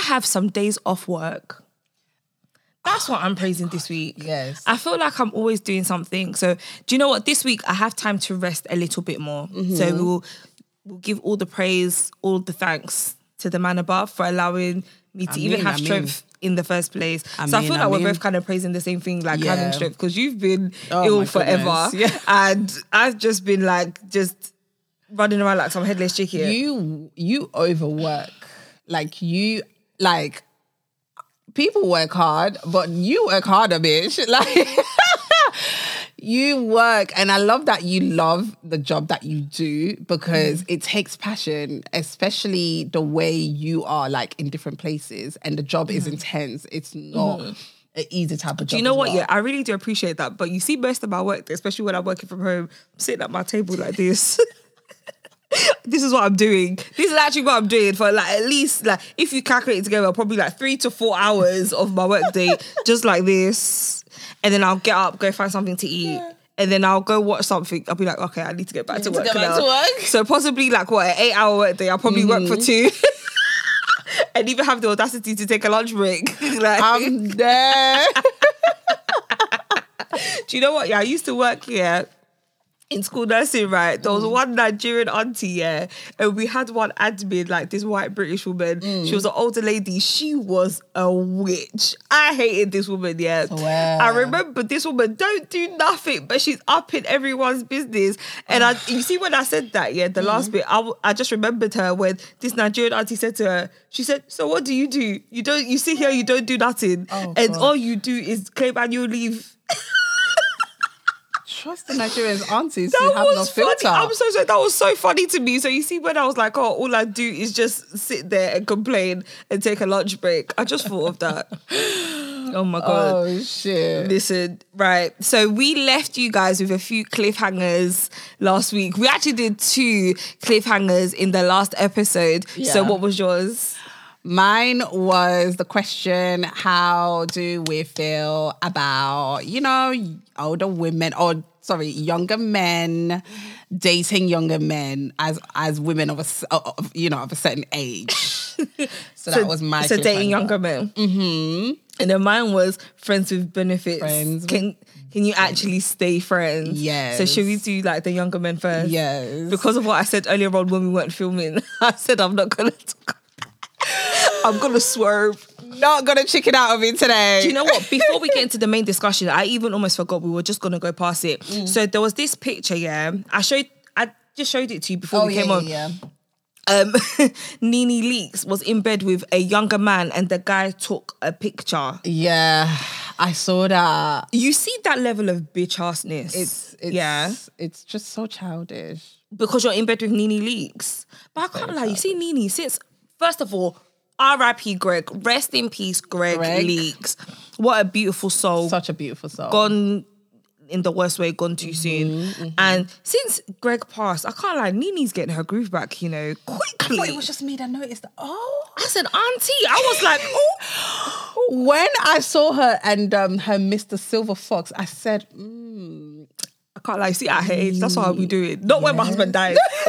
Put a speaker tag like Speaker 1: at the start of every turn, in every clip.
Speaker 1: I have some days off work. That's what I'm praising this week.
Speaker 2: Yes.
Speaker 1: I feel like I'm always doing something. So do you know what? This week I have time to rest a little bit more.
Speaker 2: Mm-hmm.
Speaker 1: So we'll we'll give all the praise, all the thanks to the man above for allowing me to
Speaker 2: I
Speaker 1: even
Speaker 2: mean,
Speaker 1: have
Speaker 2: I mean.
Speaker 1: strength in the first place.
Speaker 2: I
Speaker 1: so I
Speaker 2: mean,
Speaker 1: feel
Speaker 2: I
Speaker 1: like we're
Speaker 2: mean.
Speaker 1: both kind of praising the same thing, like
Speaker 2: Yeah.
Speaker 1: having strength, because you've been
Speaker 2: Oh
Speaker 1: ill forever.
Speaker 2: Yeah.
Speaker 1: And I've just been like just running around like some headless chicken.
Speaker 2: You you overwork. Like you like people work hard, but you work harder, bitch. Like you work and I love that you love the job that you do because mm-hmm. it takes passion, especially the way you are like in different places and the job is mm-hmm. intense. It's not mm-hmm. an easy type of job.
Speaker 1: Do you know what?
Speaker 2: well.
Speaker 1: Yeah, I really do appreciate that. But you see, most of my work, especially when I'm working from home, I'm sitting at my table like this. this is what I'm doing. This is actually what I'm doing for like at least like if you calculate it together, probably like three to four hours of my work day, just like this. And then I'll get up, go find something to eat. And then I'll go watch something. I'll be like, okay, I need to get back to
Speaker 2: to
Speaker 1: work.
Speaker 2: get back to work. Mm-hmm.
Speaker 1: So possibly like what an eight hour work day. I'll probably work for two. and even have the audacity to take a lunch break. like,
Speaker 2: I'm there.
Speaker 1: Do you know what? Yeah, I used to work here in school nursing, right? There was
Speaker 2: Mm.
Speaker 1: one Nigerian auntie, yeah, and we had one admin, like this white British woman.
Speaker 2: Mm.
Speaker 1: She was an older lady. She was a witch. I hated this woman, yeah.
Speaker 2: Swear.
Speaker 1: I remember this woman don't do nothing, but she's up in everyone's business. And I, you see, when I said that, yeah, the
Speaker 2: Mm.
Speaker 1: last bit, I, I just remembered her when this Nigerian auntie said to her, she said, "So what do you do? You don't. You sit here, you don't do nothing,
Speaker 2: Oh,
Speaker 1: and
Speaker 2: God.
Speaker 1: all you do is claim annual leave."
Speaker 2: Trust the Nigerians aunties
Speaker 1: That
Speaker 2: who have no
Speaker 1: was funny.
Speaker 2: filter.
Speaker 1: I'm so sorry. That was so funny to me. So you see, when I was like, "Oh, all I do is just sit there and complain and take a lunch break," I just thought of that. oh my god!
Speaker 2: oh shit.
Speaker 1: Listen, right. So we left you guys with a few cliffhangers last week. We actually did two cliffhangers in the last episode. So what was yours?
Speaker 2: Mine was the question how do we feel about, you know, older women or sorry, younger men dating younger men as as women of a of, you know, of a certain age. so, that was my
Speaker 1: so dating younger men. Mm-hmm. And then mine was friends with benefits.
Speaker 2: Friends
Speaker 1: Can can you actually stay friends?
Speaker 2: Yes.
Speaker 1: So should we do like the younger men first?
Speaker 2: Yes.
Speaker 1: Because of what I said earlier on when we weren't filming, I said I'm not gonna. Talk. I'm gonna swerve.
Speaker 2: Not gonna chicken out of it today.
Speaker 1: Do you know what? Before we get into the main discussion, I even almost forgot we were just gonna go past it.
Speaker 2: Mm.
Speaker 1: So there was this picture, yeah. I showed. I just showed it to you before
Speaker 2: Oh,
Speaker 1: we
Speaker 2: yeah,
Speaker 1: came on.
Speaker 2: yeah,
Speaker 1: um, Nene Leakes was in bed with a younger man, and the guy took a picture.
Speaker 2: yeah. Yeah, I saw that.
Speaker 1: You see that level of bitch assness.
Speaker 2: It's, it's
Speaker 1: yeah,
Speaker 2: it's just so childish.
Speaker 1: because you're in bed with Nene Leakes. But I can't lie, you see Nene since first of all. R.I.P. Gregg. Rest in peace, Gregg,
Speaker 2: Gregg.
Speaker 1: Leakes. What a beautiful soul.
Speaker 2: Such a beautiful soul.
Speaker 1: gone in the worst way, gone too
Speaker 2: Mm-hmm,
Speaker 1: soon. And since Gregg passed, I can't lie, Nene's getting her groove back, you know, quickly.
Speaker 2: I thought it was just me that noticed. Oh,
Speaker 1: I said, Auntie, I was like, oh,
Speaker 2: when I saw her and um, her Mr. Silver Fox, I said, mm,
Speaker 1: I can't lie, see, at her age, that's what I'll be doing. Not when my husband dies.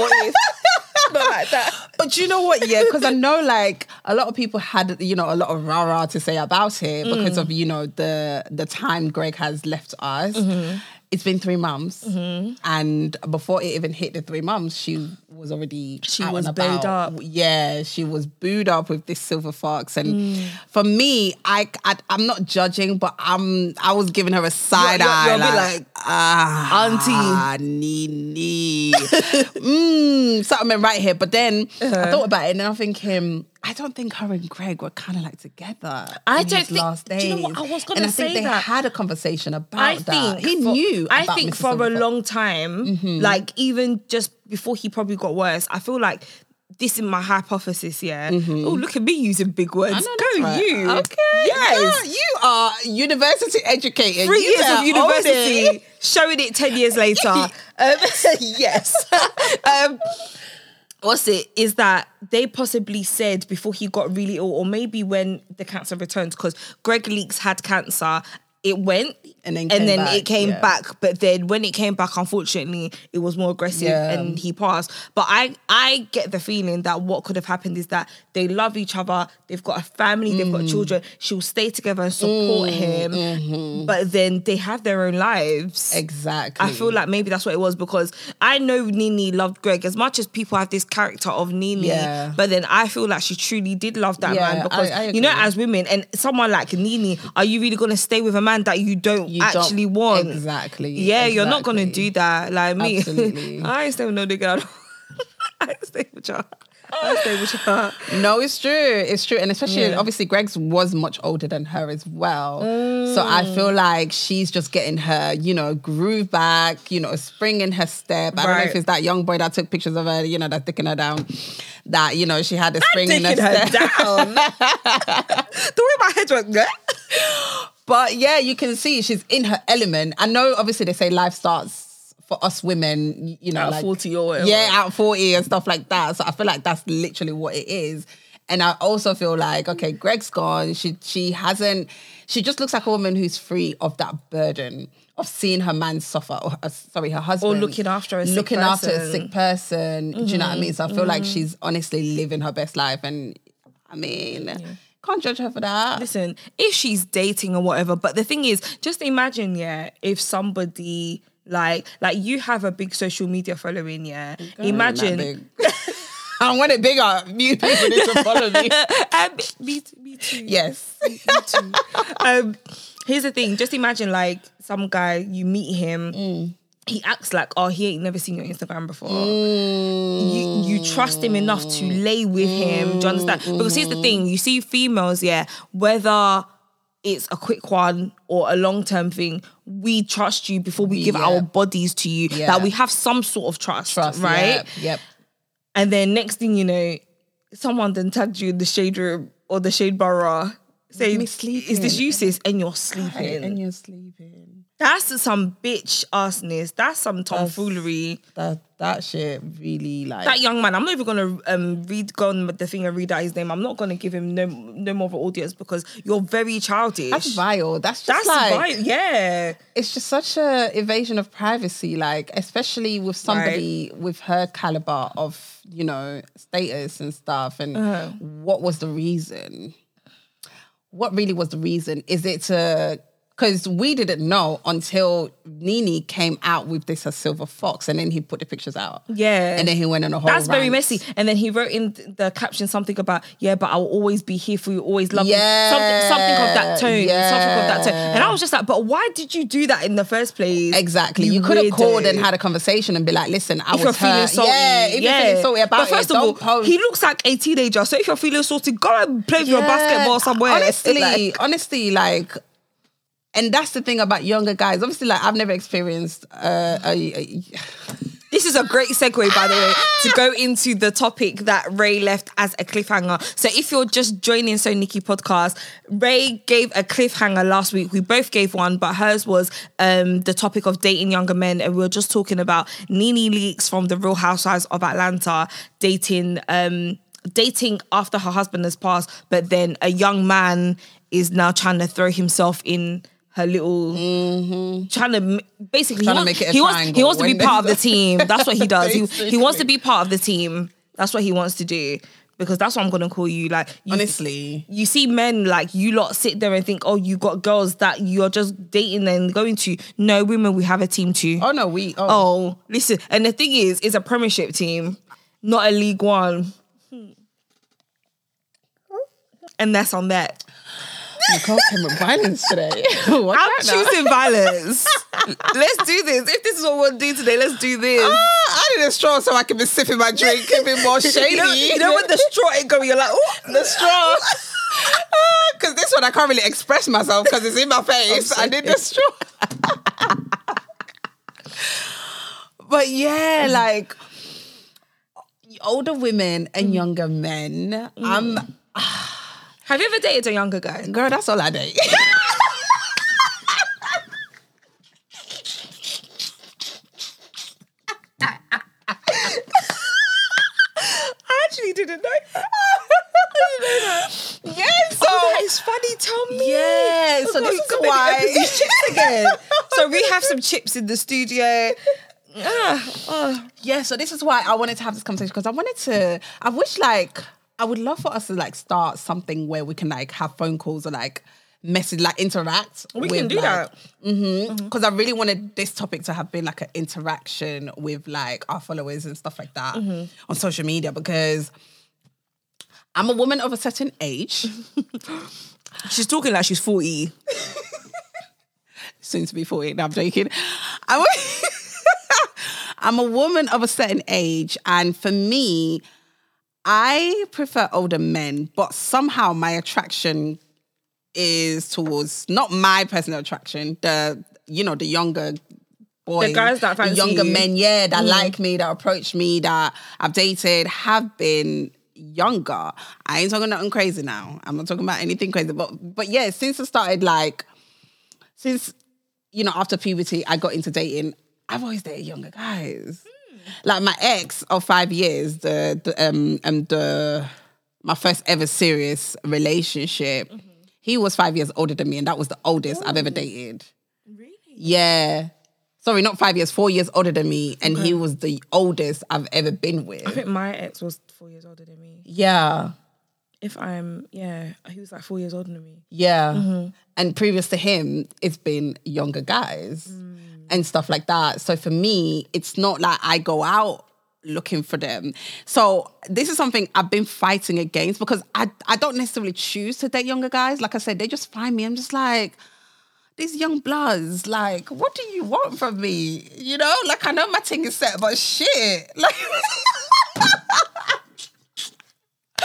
Speaker 1: Not like that.
Speaker 2: but you know what? Yeah, because I know like a lot of people had you know a lot of rah rah to say about it because
Speaker 1: Mm.
Speaker 2: of you know the the time Gregg has left us.
Speaker 1: Mm-hmm.
Speaker 2: It's been three months, and before it even hit the three months, she was already
Speaker 1: She was booed up.
Speaker 2: Yeah, she was booed up with this silver fox, and
Speaker 1: Mm.
Speaker 2: for me, I, I I'm not judging, but I'm I was giving her a side
Speaker 1: you're-
Speaker 2: eye,
Speaker 1: you're bit
Speaker 2: like,
Speaker 1: like,
Speaker 2: ah,
Speaker 1: Auntie.
Speaker 2: Nene, mm, something right here. But then
Speaker 1: Uh-huh.
Speaker 2: I thought about it, and I'm thinking, I don't think her and Gregg were kind of like together.
Speaker 1: I don't think-
Speaker 2: last
Speaker 1: do you know what? I was gonna
Speaker 2: and I think they
Speaker 1: that.
Speaker 2: had a conversation about
Speaker 1: I
Speaker 2: that.
Speaker 1: think
Speaker 2: He
Speaker 1: for-
Speaker 2: knew.
Speaker 1: I
Speaker 2: about
Speaker 1: think
Speaker 2: Mr.
Speaker 1: for a long time, like even just before he probably got worse, I feel like this is my hypothesis. Yeah. Oh, look at me using big words.
Speaker 2: I know
Speaker 1: Go
Speaker 2: right.
Speaker 1: you.
Speaker 2: Okay.
Speaker 1: Yes.
Speaker 2: Yeah, you are university educated.
Speaker 1: Three
Speaker 2: You
Speaker 1: years of university, showing it ten years later. um, yes. um, what's it? Is that they possibly said before he got really ill, or maybe when the cancer returned, because Gregg Leakes had cancer. It went,
Speaker 2: And then
Speaker 1: and then
Speaker 2: back,
Speaker 1: it came
Speaker 2: yeah.
Speaker 1: back. But then when it came back, unfortunately, it was more aggressive
Speaker 2: Yeah.
Speaker 1: and he passed. But I I get the feeling that what could have happened is that they love each other. They've got a family. They've
Speaker 2: Mm.
Speaker 1: got children. She'll stay together and support him. But then they have their own lives.
Speaker 2: mm-hmm. Exactly.
Speaker 1: I feel like maybe that's what it was because I know Nene loved Gregg as much as people have this character of Nene.
Speaker 2: Yeah.
Speaker 1: But then I feel like she truly did love that man because
Speaker 2: I- I
Speaker 1: you know, as women and someone like Nene, are you really gonna stay with a man that you don't
Speaker 2: You
Speaker 1: actually want?
Speaker 2: Exactly.
Speaker 1: Yeah, you're not gonna do that. Like me,
Speaker 2: Absolutely.
Speaker 1: I ain't staying with no nigga. I ain't staying with y'all. I ain't staying with y'all.
Speaker 2: No, it's true. It's true. And especially,
Speaker 1: Yeah.
Speaker 2: obviously, Gregg's was much older than her as well. So I
Speaker 1: Mm.
Speaker 2: feel like she's just getting her, you know, groove back, you know, spring in her step. I don't know if it's that young boy that took pictures of her, you know, that's taking her down. That, you know, she had a spring in her
Speaker 1: her
Speaker 2: step.
Speaker 1: down. the way my head went.
Speaker 2: But yeah, you can see she's in her element. I know, obviously, they say life starts for us women, you know,
Speaker 1: At
Speaker 2: like
Speaker 1: 40 or whatever.
Speaker 2: Yeah, at 40 and stuff like that. So I feel like that's literally what it is. And I also feel like, okay, Gregg's gone. She she hasn't, she just looks like a woman who's free of that burden of seeing her man suffer, or uh, sorry, her husband.
Speaker 1: or looking after a sick
Speaker 2: looking after a
Speaker 1: person.
Speaker 2: sick person. Do you know what I mean? So I feel like she's honestly living her best life. And I mean, can't judge her for that.
Speaker 1: Listen, if she's dating or whatever, but the thing is, just imagine, yeah, if somebody like like you have a big social media following, yeah. Imagine
Speaker 2: I want it bigger. New people need to follow me.
Speaker 1: Um, me, t- me too.
Speaker 2: Yes.
Speaker 1: Me too. um, here's the thing. Just imagine like some guy you meet him.
Speaker 2: Mm.
Speaker 1: He acts like, oh, he ain't never seen your Instagram before. You you trust him enough to mm. lay with him. Do you understand? Mm. Because here's the thing: you see females, yeah, whether it's a quick one or a long term thing, we trust you before we give
Speaker 2: Yeah.
Speaker 1: our bodies to you.
Speaker 2: Yeah.
Speaker 1: That we have some sort of trust,
Speaker 2: Trust,
Speaker 1: right?
Speaker 2: Yep. yep.
Speaker 1: And then next thing you know, someone then tagged you in the shade room or the shade bar saying, Is this you, sis? And you're sleeping.
Speaker 2: And you're sleeping.
Speaker 1: That's some bitch assness. That's some tomfoolery.
Speaker 2: That that shit really like
Speaker 1: That young man, I'm not even gonna um read go on the thing and read out his name. I'm not gonna give him no no more of an audience because you're very childish.
Speaker 2: that's vile. That's just
Speaker 1: That's
Speaker 2: like
Speaker 1: right. Yeah.
Speaker 2: it's just such a evasion of privacy, like especially with somebody with her caliber of you know status and stuff. And
Speaker 1: Uh-huh.
Speaker 2: what was the reason? What really was the reason? Is it to because we didn't know until Nene came out with this as Silver Fox, and then he put the pictures out.
Speaker 1: Yeah.
Speaker 2: and then he went on a whole.
Speaker 1: That's very messy. And then he wrote in the caption something about, yeah, but I will always be here for you, always love
Speaker 2: Yeah.
Speaker 1: you. Something, something of that tone. yeah. Something of that tone. And I was just like, but why did you do that in the first place?
Speaker 2: Exactly. You, could have called and had a conversation and be like, listen, I
Speaker 1: If
Speaker 2: was
Speaker 1: you're feeling
Speaker 2: hurt.
Speaker 1: salty,
Speaker 2: Yeah, if you're feeling salty about
Speaker 1: but first
Speaker 2: it,
Speaker 1: of all,
Speaker 2: don't post.
Speaker 1: he looks like a teenager. So if you're feeling salty, go and play with your basketball somewhere.
Speaker 2: Honestly,
Speaker 1: Like-
Speaker 2: honestly, like, and that's the thing about younger guys. Obviously, like I've never experienced uh, a, a
Speaker 1: This is a great segue, by the way, to go into the topic that Rae left as a cliffhanger. So, if you're just joining SoNicky podcast, Rae gave a cliffhanger last week. We both gave one, but hers was um, the topic of dating younger men, and we were just talking about Nene Leakes from the Real Housewives of Atlanta dating. Um, dating after her husband has passed but then a young man is now trying to throw himself in her little mm-hmm. trying to basically
Speaker 2: Trying to
Speaker 1: he,
Speaker 2: make it a
Speaker 1: wants, he wants he wants to be part of the team. That's what he does. He, he wants to be part of the team. That's what he wants to do. Because that's what I'm gonna call you. Like you,
Speaker 2: honestly.
Speaker 1: you see men like you lot sit there and think, oh, you got girls that you're just dating and going to. No, women, we have a team too.
Speaker 2: Oh no, we. Oh,
Speaker 1: Oh, listen. And the thing is, it's a premiership team, not a League One. Hmm. And that's on that.
Speaker 2: Nicole came with violence today.
Speaker 1: I'm choosing violence. let's do this. If this is what we'll do today, let's do this.
Speaker 2: Ah, I need a straw so I can be sipping my drink, a bit more shady.
Speaker 1: You know, you know when the straw ain't going, you're like, oh,
Speaker 2: the straw. Ah, because this one I can't really express myself because it's in my face. I need the straw. but yeah, mm. like older women and younger men. I'm mm.
Speaker 1: ah, Have you ever dated a younger guy?
Speaker 2: girl. That's all I date.
Speaker 1: I actually didn't know that.
Speaker 2: yes. So
Speaker 1: Oh, that is funny tell me.
Speaker 2: Yeah, so this is why-
Speaker 1: these chips again. so we have some chips in the studio. Ah, oh.
Speaker 2: Yeah, so this is why I wanted to have this conversation because I wanted to. I wish like I would love for us to like start something where we can like have phone calls or like message like interact.
Speaker 1: We can do
Speaker 2: like,
Speaker 1: that.
Speaker 2: because I really wanted this topic to have been like an interaction with like our followers and stuff like that
Speaker 1: Mm-hmm.
Speaker 2: on social media because I'm a woman of a certain age,
Speaker 1: She's talking like she's 40.
Speaker 2: soon to be 40. No, I'm joking. I'm a, I'm a woman of a certain age, and for me, I prefer older men, but somehow my attraction is towards not my personal attraction, the you know, the younger boys, The
Speaker 1: guys that fancy
Speaker 2: younger
Speaker 1: you.
Speaker 2: men, yeah, that mm-hmm. like me, that approach me, that I've dated, have been younger. I ain't talking nothing crazy now. I'm not talking about anything crazy, but but yeah, since I started like, since you know after puberty, I got into dating. I've always dated younger guys. Like my ex of five years, the, the um um the my first ever serious relationship. He was five years older than me, and that was the oldest I've ever dated.
Speaker 1: Really?
Speaker 2: Yeah. Sorry, not five years, four years older than me, and he was the oldest I've ever been with.
Speaker 1: I think my ex was four years older than me.
Speaker 2: yeah.
Speaker 1: If I'm, yeah, he was like four years older than me.
Speaker 2: Yeah. Mm-hmm. And previous to him, it's been younger guys mm. and stuff like that. So for me, it's not like I go out looking for them. So this is something I've been fighting against because I, I don't necessarily choose to date younger guys. Like I said, they just find me. I'm just like, these young bloods, like, what do you want from me? You know, like I know my thing is set, but shit. Like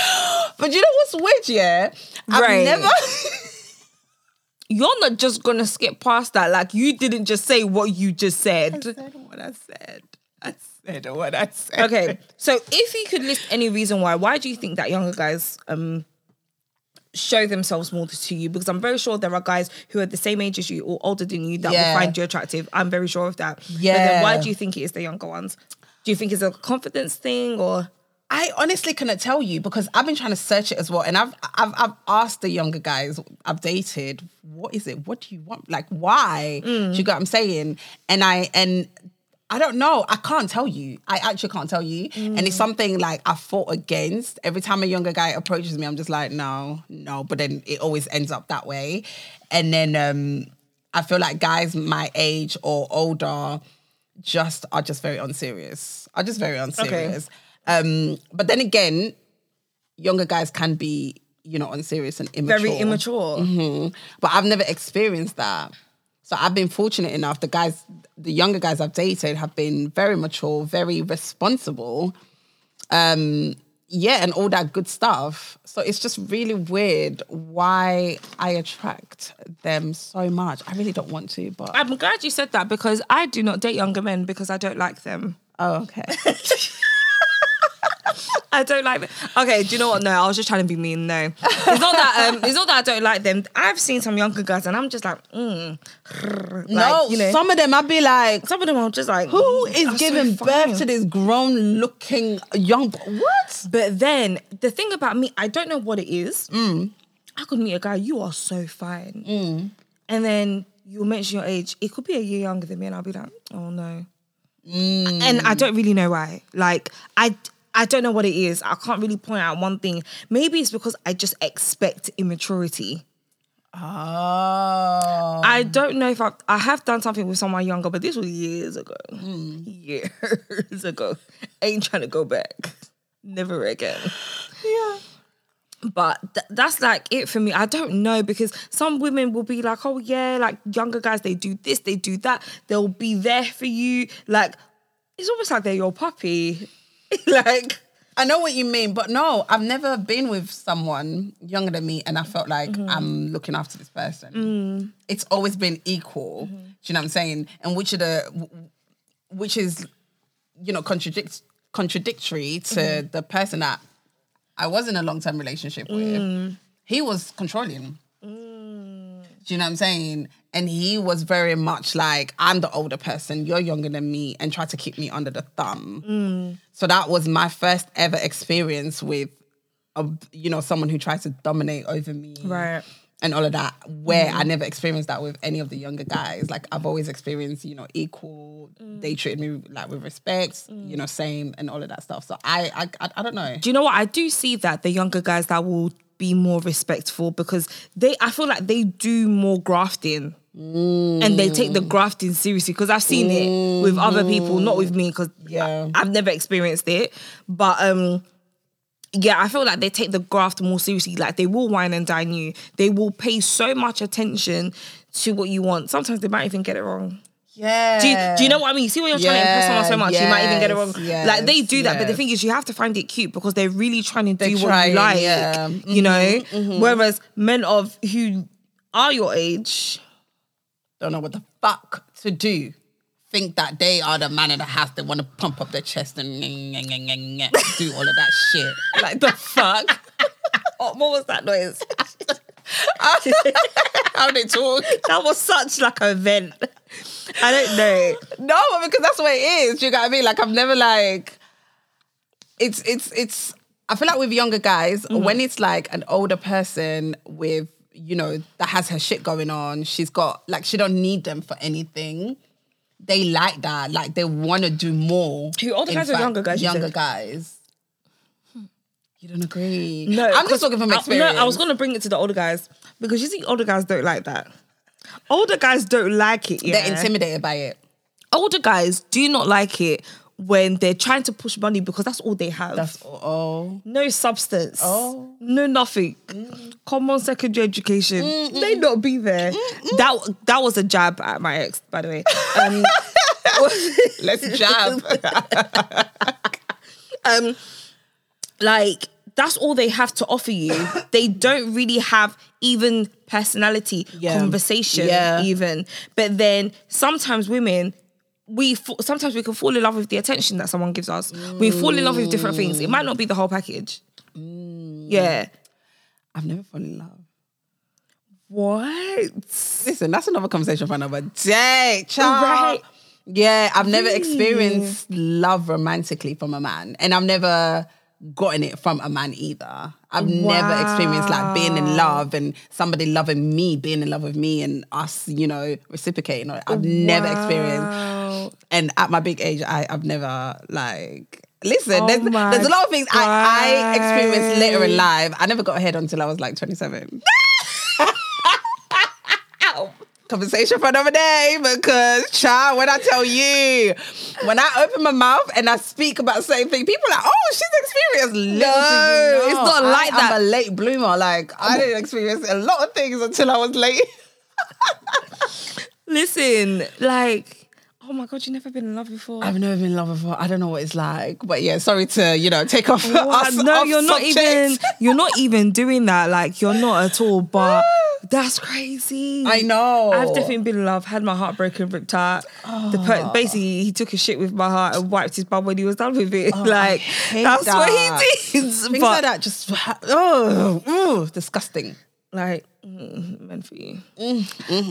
Speaker 2: But you know what's weird, yeah? I've
Speaker 1: Right.
Speaker 2: never
Speaker 1: You're not just gonna skip past that. Like you didn't just say what you just said.
Speaker 2: I said what I said. I said what I said.
Speaker 1: Okay, so if you could list any reason why, why do you think that younger guys um show themselves more to you? Because I'm very sure there are guys who are the same age as you or older than you that
Speaker 2: Yeah.
Speaker 1: will find you attractive. I'm very sure of that. But then
Speaker 2: Yeah.
Speaker 1: why do you think it is the younger ones? Do you think it's a confidence thing or
Speaker 2: I honestly couldn't tell you because I've been trying to search it as well, and I've I've I've asked the younger guys I've dated, what is it? What do you want? Like, why? Do you get what I'm saying? And I and I don't know. I can't tell you. I actually can't tell you. And it's something like I fought against. Every time a younger guy approaches me, I'm just like, no, no. But then it always ends up that way. And then um I feel like guys my age or older just are just very unserious. Are just very unserious. Um, but then again, younger guys can be, you know, unserious and immature.
Speaker 1: very immature?
Speaker 2: Mhm. But I've never experienced that. So I've been fortunate enough. The guys, the younger guys I've dated have been very mature, very responsible. Um, yeah, and all that good stuff. So it's just really weird why I attract them so much. I really don't want to, but
Speaker 1: I'm glad you said that because I do not date younger men because I don't like them.
Speaker 2: oh, okay.
Speaker 1: I don't like them. Okay, do you know what? No, I was just trying to be mean. No, it's not that. Um, it's not that I don't like them. I've seen some younger guys, and I'm just like, mm, like,
Speaker 2: no,
Speaker 1: you know,
Speaker 2: some of them I'd be like,
Speaker 1: some of them are just like,
Speaker 2: who is mm,
Speaker 1: are so
Speaker 2: giving birth to this grown-looking young? What?
Speaker 1: But then the thing about me, I don't know what it is.
Speaker 2: Mm.
Speaker 1: I could meet a guy, you are so fine, and then you mention your age. It could be a year younger than me, and I'll be like, oh no.
Speaker 2: Mm.
Speaker 1: And I don't really know why. Like I. I don't know what it is. I can't really point out one thing. Maybe it's because I just expect immaturity.
Speaker 2: Oh,
Speaker 1: I don't know if I I have done something with someone younger, but this was years ago.
Speaker 2: Hmm.
Speaker 1: Years ago. Ain't trying to go back. Never again.
Speaker 2: yeah.
Speaker 1: But th- that's like it for me. I don't know because some women will be like, oh yeah, like younger guys, they do this, they do that. They'll be there for you. Like it's almost like they're your puppy. like
Speaker 2: I know what you mean, but no, I've never been with someone younger than me and I felt like
Speaker 1: Mm-hmm.
Speaker 2: I'm looking after this person.
Speaker 1: Mm.
Speaker 2: It's always been equal.
Speaker 1: Mm-hmm.
Speaker 2: Do you know what I'm saying? And which are the which is, you know, contradict contradictory to
Speaker 1: Mm-hmm.
Speaker 2: the person that I was in a long term relationship with.
Speaker 1: Mm.
Speaker 2: He was controlling. Do you know what I'm saying? And he was very much like, I'm the older person, you're younger than me, and tried to keep me under the thumb. So that was my first ever experience with, a, you know, someone who tried to dominate over me.
Speaker 1: Right.
Speaker 2: and all of that. Where
Speaker 1: Mm.
Speaker 2: I never experienced that with any of the younger guys. Like I've always experienced, you know, equal.
Speaker 1: Mm.
Speaker 2: They treated me like with respect, you know, same and all of that stuff. So I, I, I, I don't know.
Speaker 1: Do you know what? I do see that the younger guys that will be more respectful because they, I feel like they do more grafting. And they take the
Speaker 2: Mm.
Speaker 1: grafting seriously because I've seen it with other people, not with me because
Speaker 2: Yeah.
Speaker 1: I've never experienced it. But um, yeah, I feel like they take the graft more seriously. Like they will wine and dine you. They will pay so much attention to what you want. Sometimes they might even get it wrong.
Speaker 2: Yeah.
Speaker 1: Do you, do you know what I mean? You see when you're trying to impress someone so much, you might even get it wrong.
Speaker 2: yes,
Speaker 1: like they do that, but the thing is, you have to find it cute because they're really trying to do what you like.
Speaker 2: yeah.
Speaker 1: You know, mm-hmm. whereas men of who are your age,
Speaker 2: don't know what the fuck to do. Think that they are the man in the house. They want to pump up their chest and do all of that shit. Like the fuck?
Speaker 1: what was that noise?
Speaker 2: How they talk?
Speaker 1: that was such like a vent. I don't know.
Speaker 2: No, but because that's what it is. Do you get what I mean? Like I've never like. It's it's it's. I feel like with younger guys,
Speaker 1: Mm-hmm.
Speaker 2: when it's like an older person with you know that has her shit going on, she's got like she don't need them for anything. They like that. Like they want to do more.
Speaker 1: Who, older guys or younger guys,
Speaker 2: Younger guys. You don't agree?
Speaker 1: No,
Speaker 2: I'm just talking from
Speaker 1: I-
Speaker 2: experience.
Speaker 1: no, I was gonna bring it to the older guys because you see, older guys don't like that. Older guys don't like it. Yeah,
Speaker 2: They're intimidated by it.
Speaker 1: older guys do not like it when they're trying to push money because that's all they have.
Speaker 2: That's oh.
Speaker 1: no substance.
Speaker 2: Oh.
Speaker 1: No nothing. Common secondary education. They not be there. That that was a jab at my ex, by the way. Um,
Speaker 2: Let's jab.
Speaker 1: um, like that's all they have to offer you. they don't really have even personality,
Speaker 2: Yeah.
Speaker 1: conversation,
Speaker 2: Yeah.
Speaker 1: even. But then sometimes women. We fa- sometimes we can fall in love with the attention that someone gives us. We fall in love with different things. It might not be the whole package. Mm. Yeah.
Speaker 2: I've never fallen in love.
Speaker 1: What?
Speaker 2: Listen, that's another conversation for another day. Child.
Speaker 1: Right.
Speaker 2: Yeah, I've never experienced love romantically from a man, and I've never gotten it from a man either. I've never experienced like being in love and somebody loving me, being in love with me, and us, you know, reciprocating. I've never experienced. And at my big age, I, I've never like. Listen,
Speaker 1: Oh
Speaker 2: there's, there's a lot of things I, I experienced later in life. I never got ahead until I was like 27. Conversation for another day because, child, when I tell you, when I open my mouth and I speak about the same thing, people are like, oh, she's experienced. Little do you
Speaker 1: No, it's not
Speaker 2: I
Speaker 1: like that.
Speaker 2: I'm a late bloomer. Like, I didn't experience a lot of things until I was late.
Speaker 1: Listen, like, oh my god, you've never been in love before.
Speaker 2: I've never been in love before. I don't know what it's like. But yeah, sorry to, you know, take off
Speaker 1: What?
Speaker 2: us
Speaker 1: no,
Speaker 2: off
Speaker 1: you're not
Speaker 2: subject.
Speaker 1: even. You're not even doing that. Like, you're not at all. But that's crazy.
Speaker 2: I know.
Speaker 1: I've definitely been in love. Had my heart broken, ripped out. The per- basically, he took a shit with my heart and wiped his bum when he was done with it. like that's
Speaker 2: that.
Speaker 1: what he did.
Speaker 2: Things
Speaker 1: but
Speaker 2: like that just, oh, disgusting.
Speaker 1: like mm, men for you.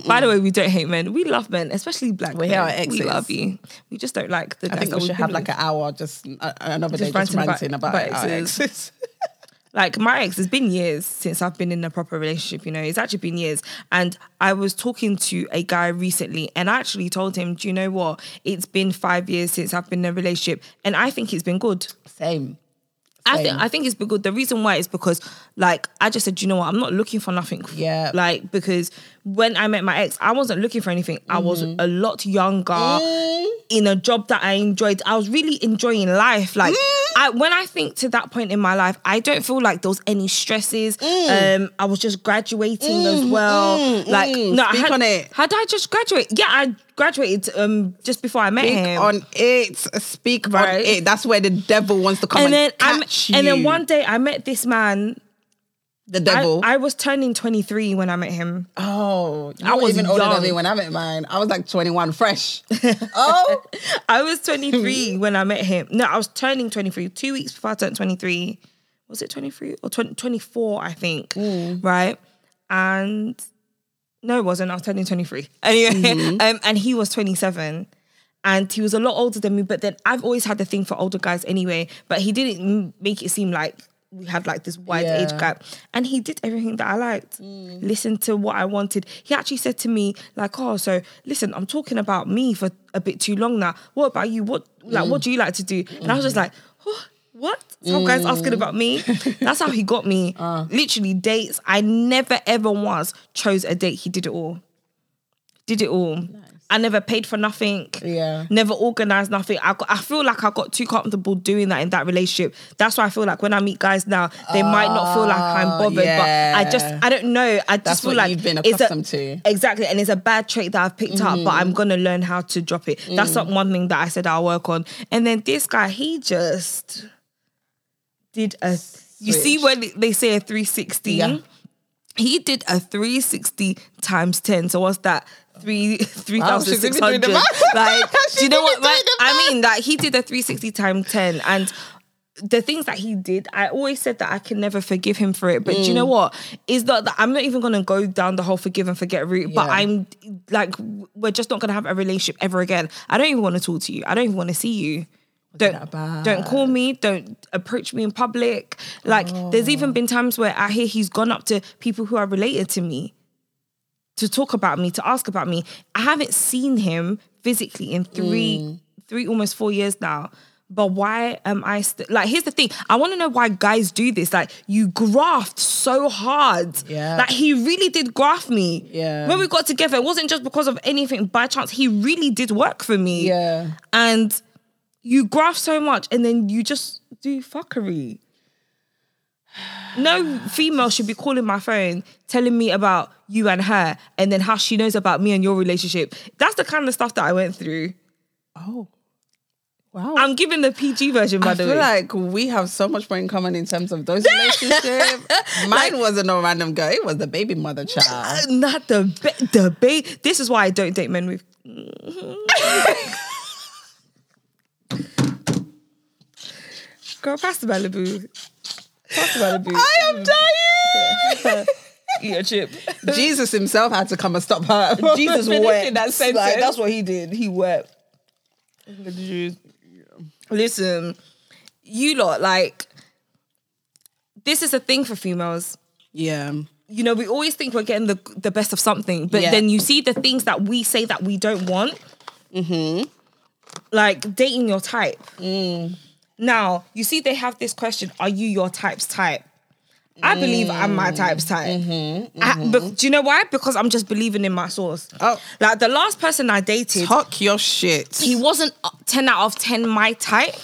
Speaker 1: By the way, we don't hate men. We love men, especially black
Speaker 2: We
Speaker 1: men.
Speaker 2: our
Speaker 1: We love you. We just don't like the
Speaker 2: I think we should have like an hour just uh, another
Speaker 1: Just
Speaker 2: day just
Speaker 1: ranting about-
Speaker 2: ranting about,
Speaker 1: about
Speaker 2: our
Speaker 1: exes. like my ex it's been years since i've been in a proper relationship you know it's actually been years and i was talking to a guy recently and i actually told him do you know what it's been five years since i've been in a relationship and i think it's been good
Speaker 2: Same.
Speaker 1: I think
Speaker 2: Same.
Speaker 1: I think it's been good. The reason why is because like I just said, you know what, I'm not looking for nothing.
Speaker 2: Yeah.
Speaker 1: Like because when I met my ex, I wasn't looking for anything. I was
Speaker 2: Mm-hmm.
Speaker 1: a lot younger
Speaker 2: Mm.
Speaker 1: in a job that I enjoyed. I was really enjoying life. Like
Speaker 2: Mm.
Speaker 1: I when I think to that point in my life, I don't feel like there was any stresses.
Speaker 2: Mm.
Speaker 1: Um, I was just graduating as well. like no, I
Speaker 2: Speak
Speaker 1: had,
Speaker 2: on it.
Speaker 1: Had I just graduated? Yeah, I graduated um just before I met
Speaker 2: Speak
Speaker 1: him.
Speaker 2: on it. Speak
Speaker 1: Right.
Speaker 2: on it. That's where the devil wants to come
Speaker 1: and
Speaker 2: and,
Speaker 1: then I
Speaker 2: catch
Speaker 1: and then one day I met this man
Speaker 2: the
Speaker 1: I,
Speaker 2: devil.
Speaker 1: I was turning 23 when I met him.
Speaker 2: oh,
Speaker 1: I was
Speaker 2: even older
Speaker 1: young.
Speaker 2: than me when I met mine. I was like 21, fresh. oh,
Speaker 1: I was 23 when I met him. No, I was turning 23. Two weeks before I turned 23. Was it 23 or 20, 24, I think. Right. And no, it wasn't. I was turning 23. Anyway, um, and he was 27. And he was a lot older than me, but then I've always had the thing for older guys anyway. But he didn't make it seem like we had like this wide age gap, and he did everything that I liked. Mm. Listened to what I wanted. He actually said to me like, "Oh, so listen, I'm talking about me for a bit too long now. What about you? What like what mm. do you like to do?" And I was just mm. like, "Oh, what? Some guys asking about me. That's how he got me. Uh. Literally dates. I never ever once chose a date. He did it all. Did it all. I never paid for nothing.
Speaker 2: Yeah.
Speaker 1: Never organized nothing. I got, I feel like I got too comfortable doing that in that relationship. That's why I feel like when I meet guys now, they might not feel like I'm bothered. But I just. I don't know. I just feel like
Speaker 2: you've been
Speaker 1: it's a-
Speaker 2: accustomed to.
Speaker 1: Exactly. And it's a bad trait that I've picked up, but I'm gonna learn how to drop it. That's
Speaker 2: Mm.
Speaker 1: not one thing that I said I'll work on. And then this guy, he just did a you see
Speaker 2: Switch.
Speaker 1: when they say a 360
Speaker 2: Yeah.
Speaker 1: He did a 360 times 10 so what's that three three thousand six
Speaker 2: even doing the
Speaker 1: hundred.
Speaker 2: math.
Speaker 1: like do you know what
Speaker 2: even
Speaker 1: man?
Speaker 2: doing the
Speaker 1: i mean like he did a 360 times 10 and the things that he did, I always said that I can never forgive him for it. But do you
Speaker 2: Mm.
Speaker 1: know what? Is that I'm not even gonna go down the whole forgive and forget route. But I'm like, we're just not gonna have a relationship ever again. I don't even want to talk to you. I don't even want to see you. Don't don't call me. Don't approach me in public. Like there's even been times where I hear he's gone up to people who are related to me to talk about me, to ask about me. I haven't seen him physically in three,
Speaker 2: Mm.
Speaker 1: three almost four years now. But why am I st- like? Here's the thing. I want to know why guys do this. Like, you graft so hard.
Speaker 2: Yeah.
Speaker 1: Like he really did graft me.
Speaker 2: Yeah.
Speaker 1: When we got together, it wasn't just because of anything by chance. He really did work for me.
Speaker 2: Yeah.
Speaker 1: And you graft so much, and then you just do fuckery. No female should be calling my phone telling me about you and her and then how she knows about me and your relationship. That's the kind of stuff that I went through.
Speaker 2: Oh. Wow.
Speaker 1: I'm giving the PG version, by
Speaker 2: I
Speaker 1: the
Speaker 2: feel like we have so much more in common in terms of those relationships. Mine wasn't a random girl; it was the baby mother child.
Speaker 1: Not the ba- the babe. This is why I don't date men with. Girl, pass the Malibu. Pass the Malibu.
Speaker 2: I am dying.
Speaker 1: Eat a chip.
Speaker 2: Jesus himself had to come and stop her.
Speaker 1: Jesus wept.
Speaker 2: That sentence.
Speaker 1: Like, that's what he did. He wept. Listen, you lot, like, this is a thing for females.
Speaker 2: yeah.
Speaker 1: You know, we always think we're getting the the best of something, but
Speaker 2: Yeah.
Speaker 1: then you see the things that we say that we don't want.
Speaker 2: Mm-hmm.
Speaker 1: Like dating your type.
Speaker 2: Mm.
Speaker 1: Now, you see, they have this question: Are you your type's type? I believe I'm my type's type.
Speaker 2: Mm-hmm.
Speaker 1: I- but do you know why? Because I'm just believing in my source.
Speaker 2: Oh.
Speaker 1: like the last person I dated,
Speaker 2: Talk your shit.
Speaker 1: he wasn't 10 out of 10 my type.